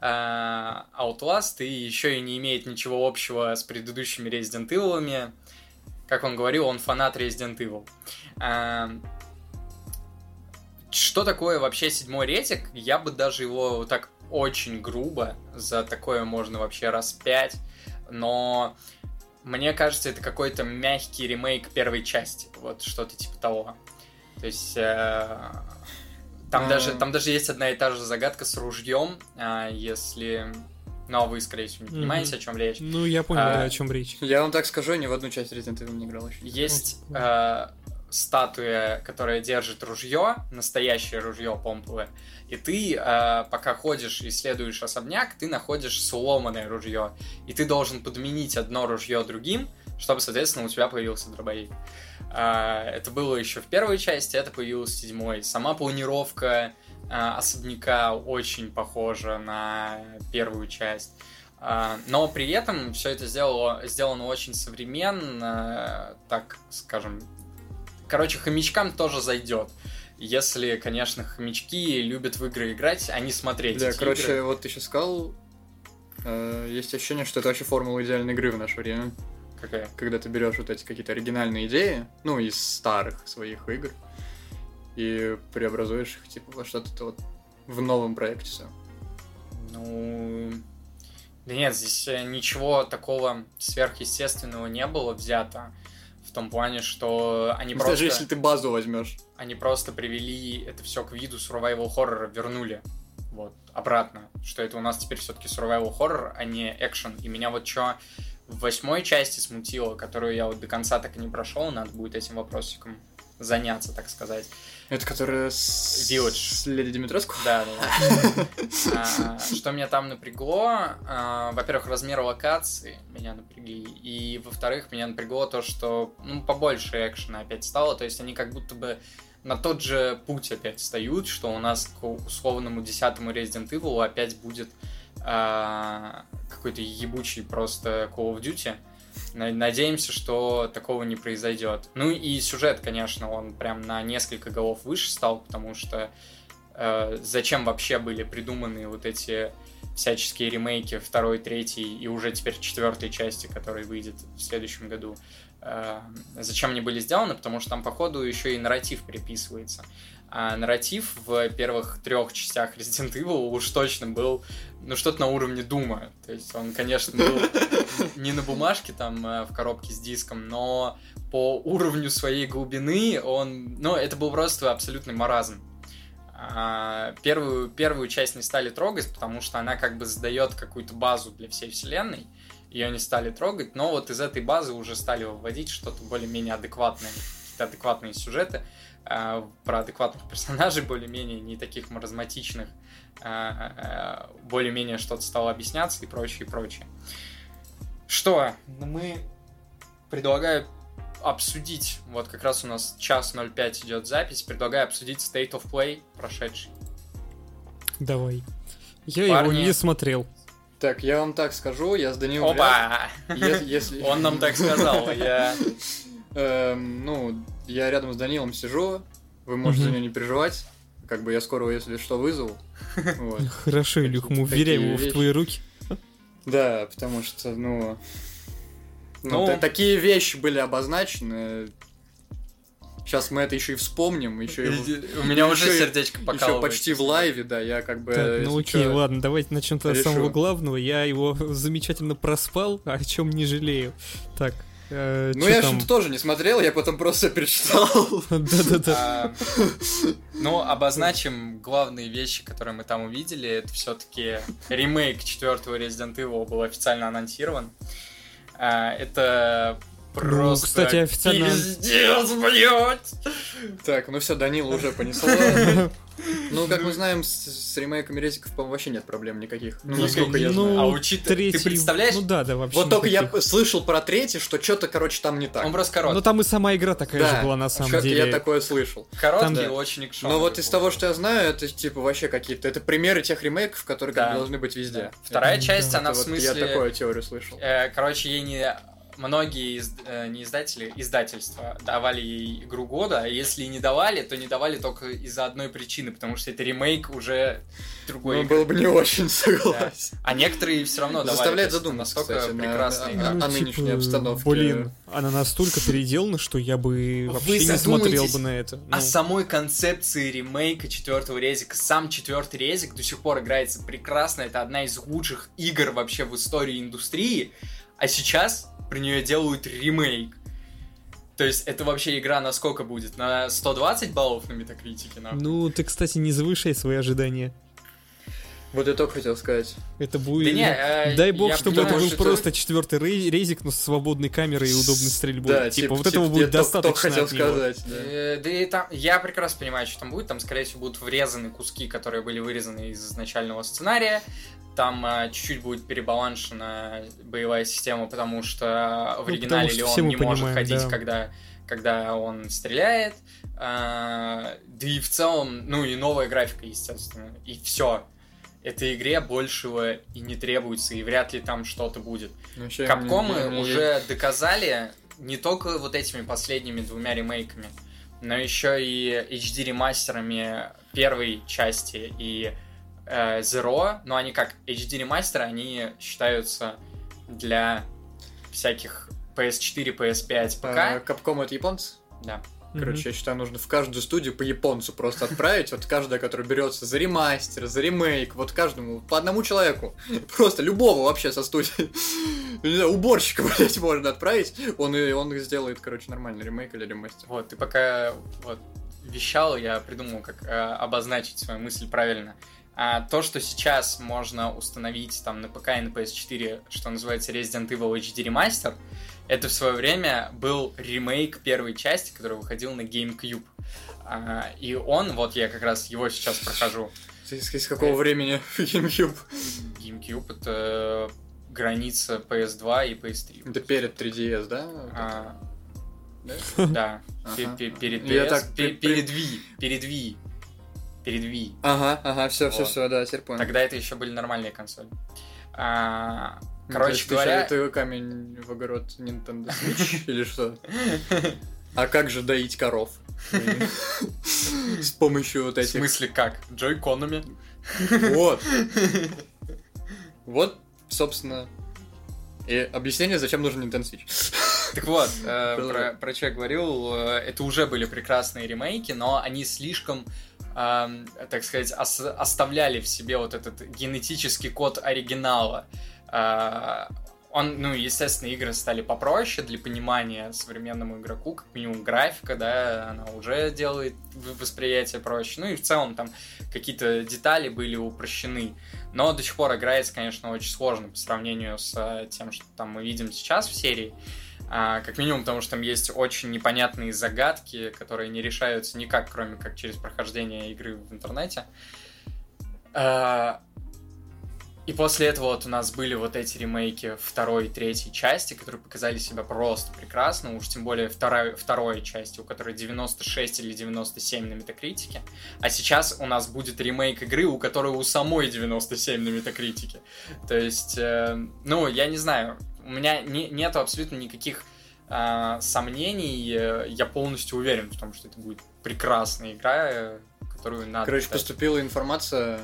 а, Outlast и еще и не имеет ничего общего с предыдущими Resident Evil. Как он говорил, он фанат Resident Evil. А, Что такое вообще седьмой ретик? Я бы даже его так очень грубо за такое можно вообще распять, но мне кажется, это какой-то мягкий ремейк первой части, вот что-то типа того. То есть э, там, А. даже, там даже есть одна и та же загадка с ружьем, а, если... Ну, а вы, скорее всего, не понимаете, о чем речь. ну я понял, А, да, о чем речь. Я вам так скажу, ни в одну часть Resident Evil не играл еще. Есть э, статуя, которая держит ружье, настоящее ружье помповое, и ты, э, пока ходишь и исследуешь особняк, ты находишь сломанное ружье, и ты должен подменить одно ружье другим, чтобы, соответственно, у тебя появился дробовик. А, Это было еще в первой части, это появилось в седьмой. Сама планировка а, особняка очень похожа на первую часть. А, Но при этом все это сделало, сделано очень современно, так скажем. Короче, хомячкам тоже зайдет. Если, конечно, хомячки любят в игры играть, а не смотреть эти короче, игры. вот ты сейчас сказал, э, есть ощущение, что это вообще формула идеальной игры в наше время. Какая? Когда ты берешь вот эти какие-то оригинальные идеи, ну, из старых своих игр, и преобразуешь их, типа, во что-то вот в новом проекте всё. Ну, да нет, здесь э, ничего такого сверхъестественного не было взято. Том плане, что они Даже просто, если ты базу возьмешь. они просто привели это все к виду survival хоррора, вернули вот обратно, что это у нас теперь все-таки survival хоррор, а не экшен. И меня вот что в восьмой части смутило, которую я вот до конца так и не прошел, надо будет этим вопросиком заняться, так сказать. Это которая с... Village. с Леди Димитреску? Да, да, да. А, Что меня там напрягло, а, во-первых, размер локации меня напрягли, и во-вторых, меня напрягло то, что ну, побольше экшена опять стало, то есть они как будто бы на тот же путь опять встают, что у нас к условному десятому Resident Evil опять будет а, какой-то ебучий просто Call of Duty. На- Надеемся, что такого не произойдет. Ну и сюжет, конечно, он прям на несколько голов выше стал, потому что э, зачем вообще были придуманы вот эти всяческие ремейки второй, третьей и уже теперь четвертой части, которая выйдет в следующем году. Э, зачем они были сделаны? Потому что там, походу, еще и нарратив приписывается. А нарратив в первых трех частях Resident Evil уж точно был, ну, что-то на уровне Дума. То есть он, конечно, был не на бумажке там э, в коробке с диском, но по уровню своей глубины он, ну, это был просто абсолютный маразм. А, Первую, первую часть не стали трогать, потому что она как бы задает какую-то базу для всей вселенной. Ее не стали трогать, но вот из этой базы уже стали выводить что-то более-менее адекватное, какие-то адекватные сюжеты а, про адекватных персонажей, более-менее не таких маразматичных, а, более-менее что-то стало объясняться и прочее, и прочее. Что? Ну, мы предлагаю обсудить, вот как раз у нас час 05 идет запись, предлагаю обсудить State of Play прошедший. Давай. Я Парни. его не смотрел. Так, я вам так скажу, я с Данилом... Опа! Если... Он нам так сказал, я... Эм, ну, я рядом с Данилом сижу, вы можете за него не переживать. Как бы я скоро, его, если что, вызову. Хорошо, Илюх, мы уверяем его в твои руки. Да, потому что, ну... Ну, Ну. та- такие вещи были обозначены. Сейчас мы это еще и вспомним, еще и У меня уже сердечко еще покалывает. почти в лайве, да, я как бы... Так, ну окей, ладно, давайте начнем с самого главного. Я его замечательно проспал, о чем не жалею. Так, э, Ну, я там? что-то тоже не смотрел, я потом просто перечитал. Да-да-да. А, Ну, обозначим главные вещи, которые мы там увидели. Это все-таки ремейк четвертого Resident Evil был официально анонсирован. А, Это просто Ну, кстати, официально- пиздец, блядь! Так, ну все, Данила уже понесло. Ну, как мы знаем, с, с ремейками резиков, по-моему, вообще нет проблем никаких. Ну, насколько я Ну, знаю. А учитывая- ты представляешь? Ну да, да, вообще Вот только я никаких. слышал про третий, что что-то, короче, там не так. Он просто Ну короткий. там и сама игра такая Да, же была на самом деле. я такое слышал. Короткий там- и очень экшоновый Но вот из того, что я знаю, это типа вообще какие-то... Это примеры тех ремейков, которые Да. должны быть везде. Да. Вторая Это- часть, да, она в вот Я смысле... такую теорию слышал. Э, Короче, ей не многие из- э, не издатели, издательства давали ей игру года, а если и не давали, то не давали только из-за одной причины, потому что это ремейк уже другой Ну, игры. было бы не очень согласен. А некоторые все равно давали. Заставляет задуматься, Настолько кстати, на- прекрасная на- игра. Ну, нынешней типа, обстановке. Блин, она настолько переделана, что я бы Вы вообще не смотрел бы на это. О Ну, самой концепции ремейка четвертого резика. Сам четвертый резик до сих пор играется прекрасно. Это одна из лучших игр вообще в истории индустрии. А сейчас про нее делают ремейк. То есть это вообще игра на сколько будет? На 120 баллов на метакритике? нахуй? ну, ты, кстати, не завышай свои ожидания. Вот я только хотел сказать. Это будет... Да не, э, Дай бог, я чтобы думаю, это был что- просто четвертый рей- резик, но с свободной камерой и удобной стрельбой. Да, типа, вот этого я будет достаточно только хотел от него. сказать. да. Э, Да и там, я прекрасно понимаю, что там будет. Там, скорее всего, будут врезаны куски, которые были вырезаны из изначального сценария. Там э, чуть-чуть будет перебаланшена боевая система, потому что в Ну, оригинале что Леон не может понимаем, ходить, да. когда, когда он стреляет. А, да и в целом, ну и новая графика, естественно. И все. Этой игре большего и не требуется, и вряд ли там что-то будет. Вообще, Капкомы мне- уже доказали не только вот этими последними двумя ремейками, но еще и HD ремастерами первой части и э, Zero. Но они как HD ремастеры, они считаются для всяких PS4, PS5, А, ПК. Капком это японцы? Да. Короче, я считаю, нужно в каждую студию по японцу просто отправить. Вот каждая, которая берется за ремастер, за ремейк, вот каждому, по одному человеку. Просто любого вообще со студии. Уборщика, блять, можно отправить. Он, и он сделает, короче, нормальный ремейк или ремастер. Вот, ты пока вот вещал, я придумал, как э, обозначить свою мысль правильно. А то, что сейчас можно установить там на ПК и на PS4, что называется Resident Evil HD Remaster, это в свое время был ремейк первой части, который выходил на GameCube. А, и он, вот я как раз его сейчас прохожу. Из, из какого времени GameCube? GameCube это граница PS2 и PS3. Это перед 3DS, да? А, Да? Ага. перед Я PS, так при- перед Wii, перед Wii, перед Wii. Ага, ага, все, все, Вот. все, да, теперь понял. Тогда это еще были нормальные консоли. А, короче есть ты говоря, Ты камень в огород Nintendo Switch или что? А как же доить коров? С помощью вот в этих... смысле как? Джойконами? Вот. Вот, собственно, и объяснение, зачем нужен Nintendo Switch. Так вот, э, про, про что я говорил, э, это уже были прекрасные ремейки, но они слишком, эм, так сказать, ос- оставляли в себе вот этот генетический код оригинала. Э, он, ну, естественно, игры стали попроще для понимания современному игроку, как минимум графика, да, она уже делает восприятие проще. Ну и в целом там какие-то детали были упрощены. Но до сих пор играется, конечно, очень сложно по сравнению с э, тем, что там мы видим сейчас в серии. А, как минимум, потому что там есть очень непонятные загадки, которые не решаются никак, кроме как через прохождение игры в интернете. А, И после этого вот у нас были вот эти ремейки второй и третьей части, которые показали себя просто прекрасно, уж тем более второй, второй части, у которой 96 или 97 на метакритике. А сейчас у нас будет ремейк игры, у которой у самой 97 на метакритике. То есть, э, ну, я не знаю, у меня не, нету абсолютно никаких э, сомнений, я полностью уверен в том, что это будет прекрасная игра, э, которую надо... Короче, читать. поступила информация Э,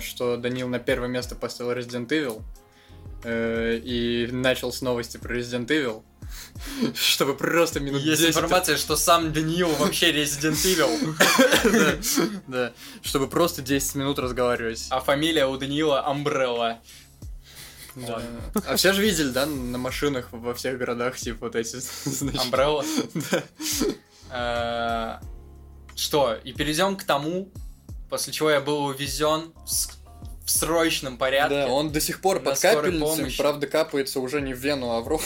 что Данил на первое место поставил Resident Evil э, и начал с новости про Resident Evil. Чтобы просто минут Есть 10... информация, что сам Даниил вообще Resident Evil. Да, чтобы просто 10 минут разговаривать. А фамилия у Даниила Umbrella. Да. А все же видели, да, на машинах во всех городах, типа, вот эти Umbrella? Да. Э, что, и перейдем к тому, после чего я был увезен в срочном порядке. Да, он до сих пор под капельницей, правда, капается уже не в вену, а в рот.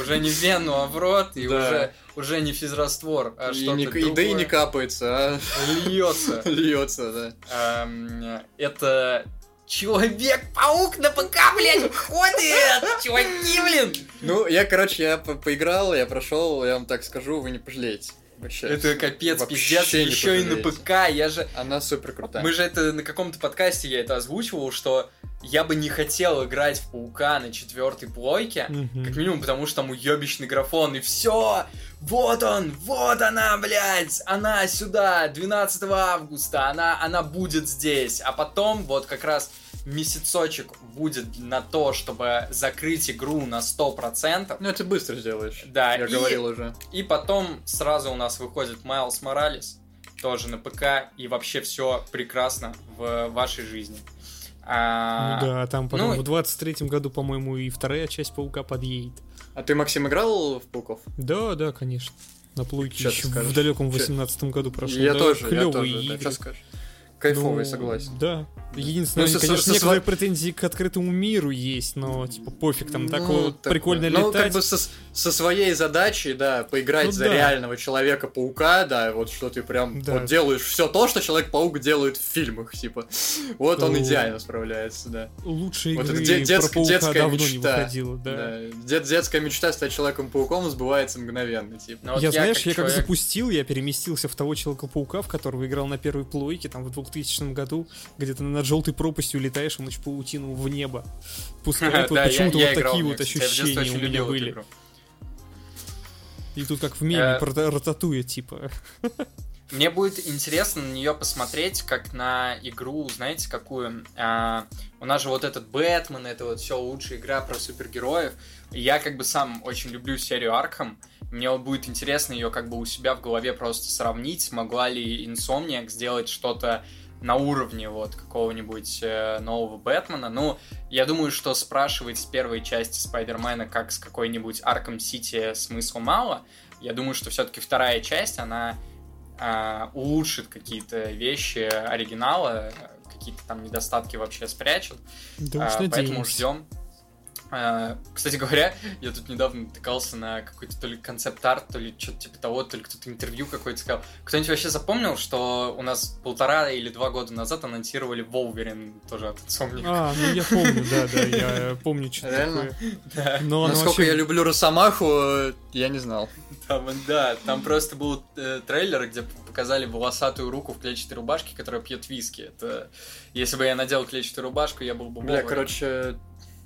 Уже не в вену, а в рот, и да. уже, уже не физраствор, а что-то не, И да и не капается, а... Льется. Льется, да. Эм, это Человек-паук на ПК, блядь, ходит! Чуваки, блин! Ну, я, короче, я по поиграл, я прошел, я вам так скажу, вы не пожалеете. Вообще. Это капец, Вообще пиздец, еще и на ПК, я же... Она супер крутая. Мы же это на каком-то подкасте я это озвучивал, что я бы не хотел играть в Паука на четвертой плойке, mm-hmm. как минимум потому, что там уебищный графон, и все, вот он, вот она, блядь, она сюда, 12 августа, она, она будет здесь, а потом вот как раз месяцочек будет на то, чтобы закрыть игру на 100%. Ну, это быстро сделаешь. Да. Я и, говорил уже. И потом сразу у нас выходит Майлз Моралес, тоже на ПК, и вообще все прекрасно в вашей жизни. А, ну да, там потом ну, в 23-м году, по-моему, и вторая часть Паука подъедет. А ты, Максим, играл в Пауков? Да, да, конечно. На плойке еще в далеком 18 году прошел. Я да, тоже, я тоже. Да, что скажешь? Кайфовый, ну, согласен. Да. Единственное, ну, конечно, со, некоторые со... претензии к открытому миру есть, но типа пофиг, там ну, такое вот прикольно ну, летать. Ну, как бы со, со своей задачей, да, поиграть ну, за да. реального Человека-паука, да, вот что ты прям да. вот делаешь все то, что Человек-паук делает в фильмах, типа. Вот ну, он идеально справляется, да. Лучшие вот игры дет, детск, про детская давно мечта, не выходила, да. да. Дет, детская мечта стать Человеком-пауком сбывается мгновенно, типа. Ну, вот я, я, знаешь, как я человек... как запустил, я переместился в того Человека-паука, в которого играл на первой плойке, там, в 2000 году, где-то над желтой пропастью летаешь, он в паутину в небо. Пускай вот почему-то вот такие вот ощущения у меня были. И тут как в меме про рататуя, типа. Мне будет интересно на нее посмотреть, как на игру, знаете, какую. А, у нас же вот этот Бэтмен, это вот все лучшая игра про супергероев. Я как бы сам очень люблю серию Арkham. Мне вот будет интересно ее как бы у себя в голове просто сравнить, смогла ли Insomniac сделать что-то на уровне вот какого-нибудь э, нового Бэтмена. Ну, я думаю, что спрашивать с первой части Спайдермена как с какой-нибудь Арком Сити смысла мало. Я думаю, что все-таки вторая часть, она э, улучшит какие-то вещи оригинала, какие-то там недостатки вообще спрячет. Да, э, поэтому ждем. А, кстати говоря, я тут недавно натыкался на какой-то то ли концепт-арт, то ли что-то типа того, то ли кто-то интервью какое-то сказал. Кто-нибудь вообще запомнил, что у нас полтора или два года назад анонсировали Волверин тоже от Insomniac? А, ну я помню, да, да, я помню что-то такое. Да. Но Насколько я люблю Росомаху, я не знал. Там, да, там просто был э, трейлер, где показали волосатую руку в клетчатой рубашке, которая пьет виски. Это... Если бы я надел клетчатую рубашку, я был бы Бля, короче,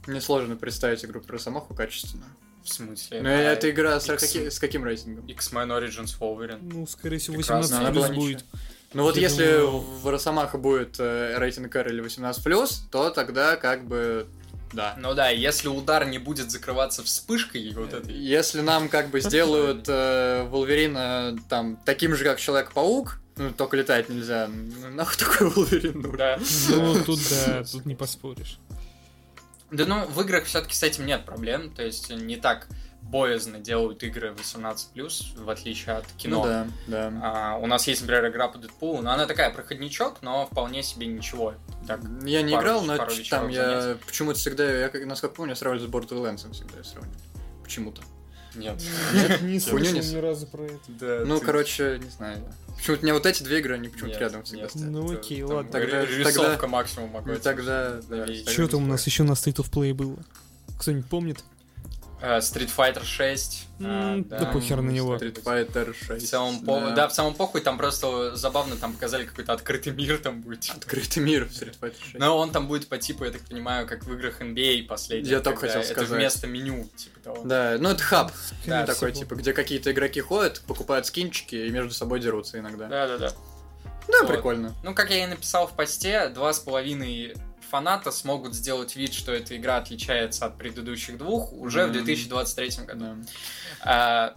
мне сложно представить игру про Росомаху качественно. В смысле? Ну, а, эта игра с, X... каки... с каким рейтингом? X-Men Origins Wolverine. Ну, скорее всего, 18 плюс будет. Ну вот если думаю... в Росомаха будет э, рейтинг R или 18+, то тогда как бы да. Ну да, если удар не будет закрываться вспышкой вот этой. Если нам как бы сделают э, Волверина там таким же, как Человек-паук, ну, только летать нельзя. Нахуй такой Волверин нужен. Да. Ну, тут да, тут не поспоришь. Да ну, в играх все-таки с этим нет проблем, то есть не так боязно делают игры 18+, в отличие от кино. Ну да, да. А, у нас есть, например, игра по Дэдпулу, но она такая, проходничок, но вполне себе ничего. Так, я не играл, но там я почему-то всегда, я, насколько помню, я сравниваю с Borderlands всегда я сравниваю. Почему-то. Нет. Не Хуйню слышал ни разу про это. Да, Ну, ты- короче, не знаю. Почему-то мне вот эти две игры, они почему-то Нет, рядом всегда нет, стоят. Ну окей, там ладно. Тогда- Рисовка тогда- максимум могу. Ну, тогда, да, Что там у не нас еще на State of Play было? Кто-нибудь помнит? Э, Street Fighter 6. М, да похер на него. Street Fighter В 6. целом, по- да, в целом похуй, там просто забавно, там показали какой-то открытый мир там будет. Открытый мир в Street Fighter 6. Но он там будет по типу, я так понимаю, как в играх NBA последних. Я только хотел Это сказать. вместо меню, типа того. Да, ну это хаб Да, такой, всего. типа, где какие-то игроки ходят, покупают скинчики и между собой дерутся иногда. Да, да, да. Да, Вот. прикольно. Ну, как я и написал в посте, два с половиной фаната смогут сделать вид, что эта игра отличается от предыдущих двух уже в Мгм. 2023 году. Да. А,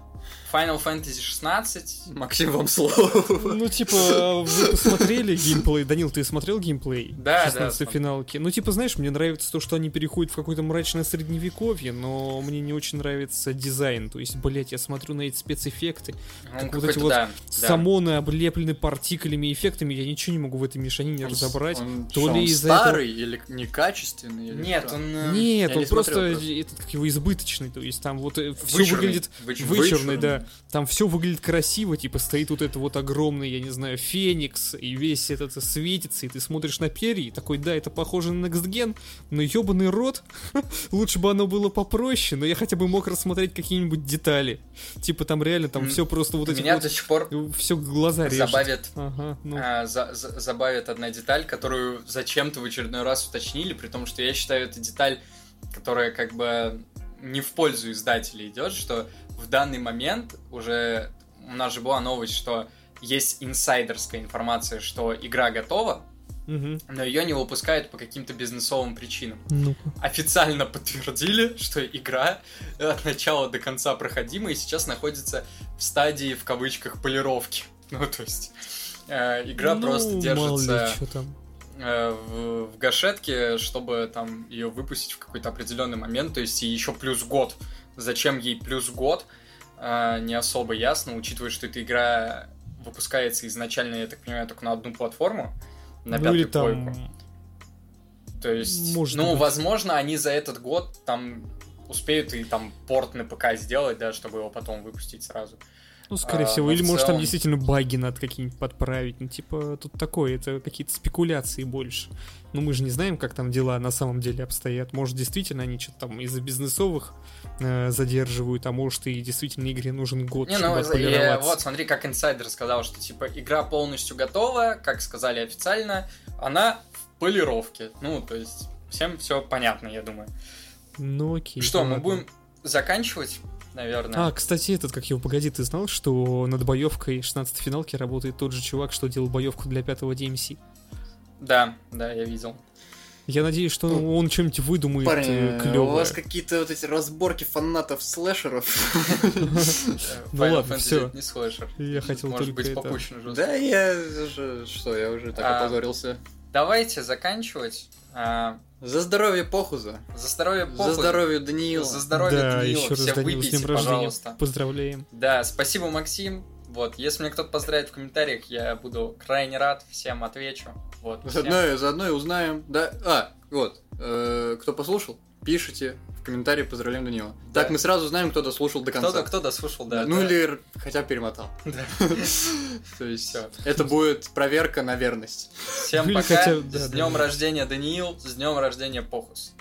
Final Fantasy 16 Максим, вам слово. Ну, типа, вы посмотрели геймплей? Данил, ты смотрел геймплей? Да, да, 16 смотрел. финалки. Ну, типа, знаешь, мне нравится то, что они переходят в какое-то мрачное средневековье, но мне не очень нравится дизайн. То есть, блять, я смотрю на эти спецэффекты. Как вот эти вот да, да. Самоны облеплены партиклями и эффектами, я ничего не могу в этой мешанине Он- разобрать. он то что, ли он из-за этого- старый или некачественный? или Нет, что? он... э, Нет, я он не просто смотрел этот, как его избыточный, то есть там вот все вычурный, выглядит вычурный. Вычурный, да. Там все выглядит красиво, типа стоит вот это вот огромный, я не знаю, феникс, и весь этот светится, и ты смотришь на перья, и такой, да, это похоже на Next Gen, но ебаный рот, лучше бы оно было попроще, но я хотя бы мог рассмотреть какие-нибудь детали. Типа там реально, там все просто вот эти Меня вот, до сих пор все глаза режет. забавит Ага, ну. а, за- за- забавит одна деталь, которую зачем-то в очередной раз уточнили, при том, что я считаю, это деталь, которая как бы не в пользу издателя идет, что в данный момент уже у нас же была новость, что есть инсайдерская информация, что игра готова, Мгм. но ее не выпускают по каким-то бизнесовым причинам. Ну-ка. Официально подтвердили, что игра от начала до конца проходима и сейчас находится в стадии, в кавычках, полировки. Ну, то есть, э, игра Ну, просто мало ли, э, в, в гашетке, чтобы там ее выпустить в какой-то определенный момент, то есть и еще плюс год. Зачем ей плюс год, э, не особо ясно, учитывая, что эта игра выпускается изначально, я так понимаю, только на одну платформу, на ну пятую там... плойку. То есть, Может ну, быть. возможно, они за этот год там успеют и там порт на ПК сделать, да, чтобы его потом выпустить сразу. Ну, скорее А, всего. Или, в может, там целом- действительно баги надо какие-нибудь подправить. Ну, типа, тут такое, это какие-то спекуляции больше. Ну, мы же не знаем, как там дела на самом деле обстоят. Может, действительно, они что-то там из-за бизнесовых э, задерживают, а может, и действительно игре нужен год, Не, чтобы ну, и, вот, смотри, как инсайдер сказал, что, типа, игра полностью готова, как сказали официально, она в полировке. Ну, то есть, всем все понятно, я думаю. Ну, окей. что, мы ладно. будем заканчивать, наверное? А, кстати, этот, как его, погоди, ты знал, что над боевкой 16 финалки работает тот же чувак, что делал боевку для пятого DMC? Да, да, я видел. Я надеюсь, что Ну, он что-нибудь выдумает Парни, клевое. у вас какие-то вот эти разборки фанатов слэшеров. Ну ладно, это не слэшер. Я хотел Может быть, это. попущено жестко. Да, я уже... Что, я уже так А, опозорился. Давайте заканчивать. За здоровье Похуза. за здоровье За похуй. здоровье Даниила. За здоровье да, Даниила. еще раз, Все Данил, с выпейте, днем рождения. пожалуйста. Поздравляем. Да, спасибо, Максим. Вот, если мне кто-то поздравит в комментариях, я буду крайне рад, всем отвечу. Вот, всем- Заодно, заодно и узнаем. Да, а, вот. э, кто послушал, пишите в комментарии поздравляем Данила. Да. Так мы сразу знаем, кто дослушал до конца. Кто-то, кто дослушал, да. ну да. или хотя бы перемотал. Да. То есть это будет проверка на верность. Всем пока. с днем рождения, Даниил. С днем рождения, Похус.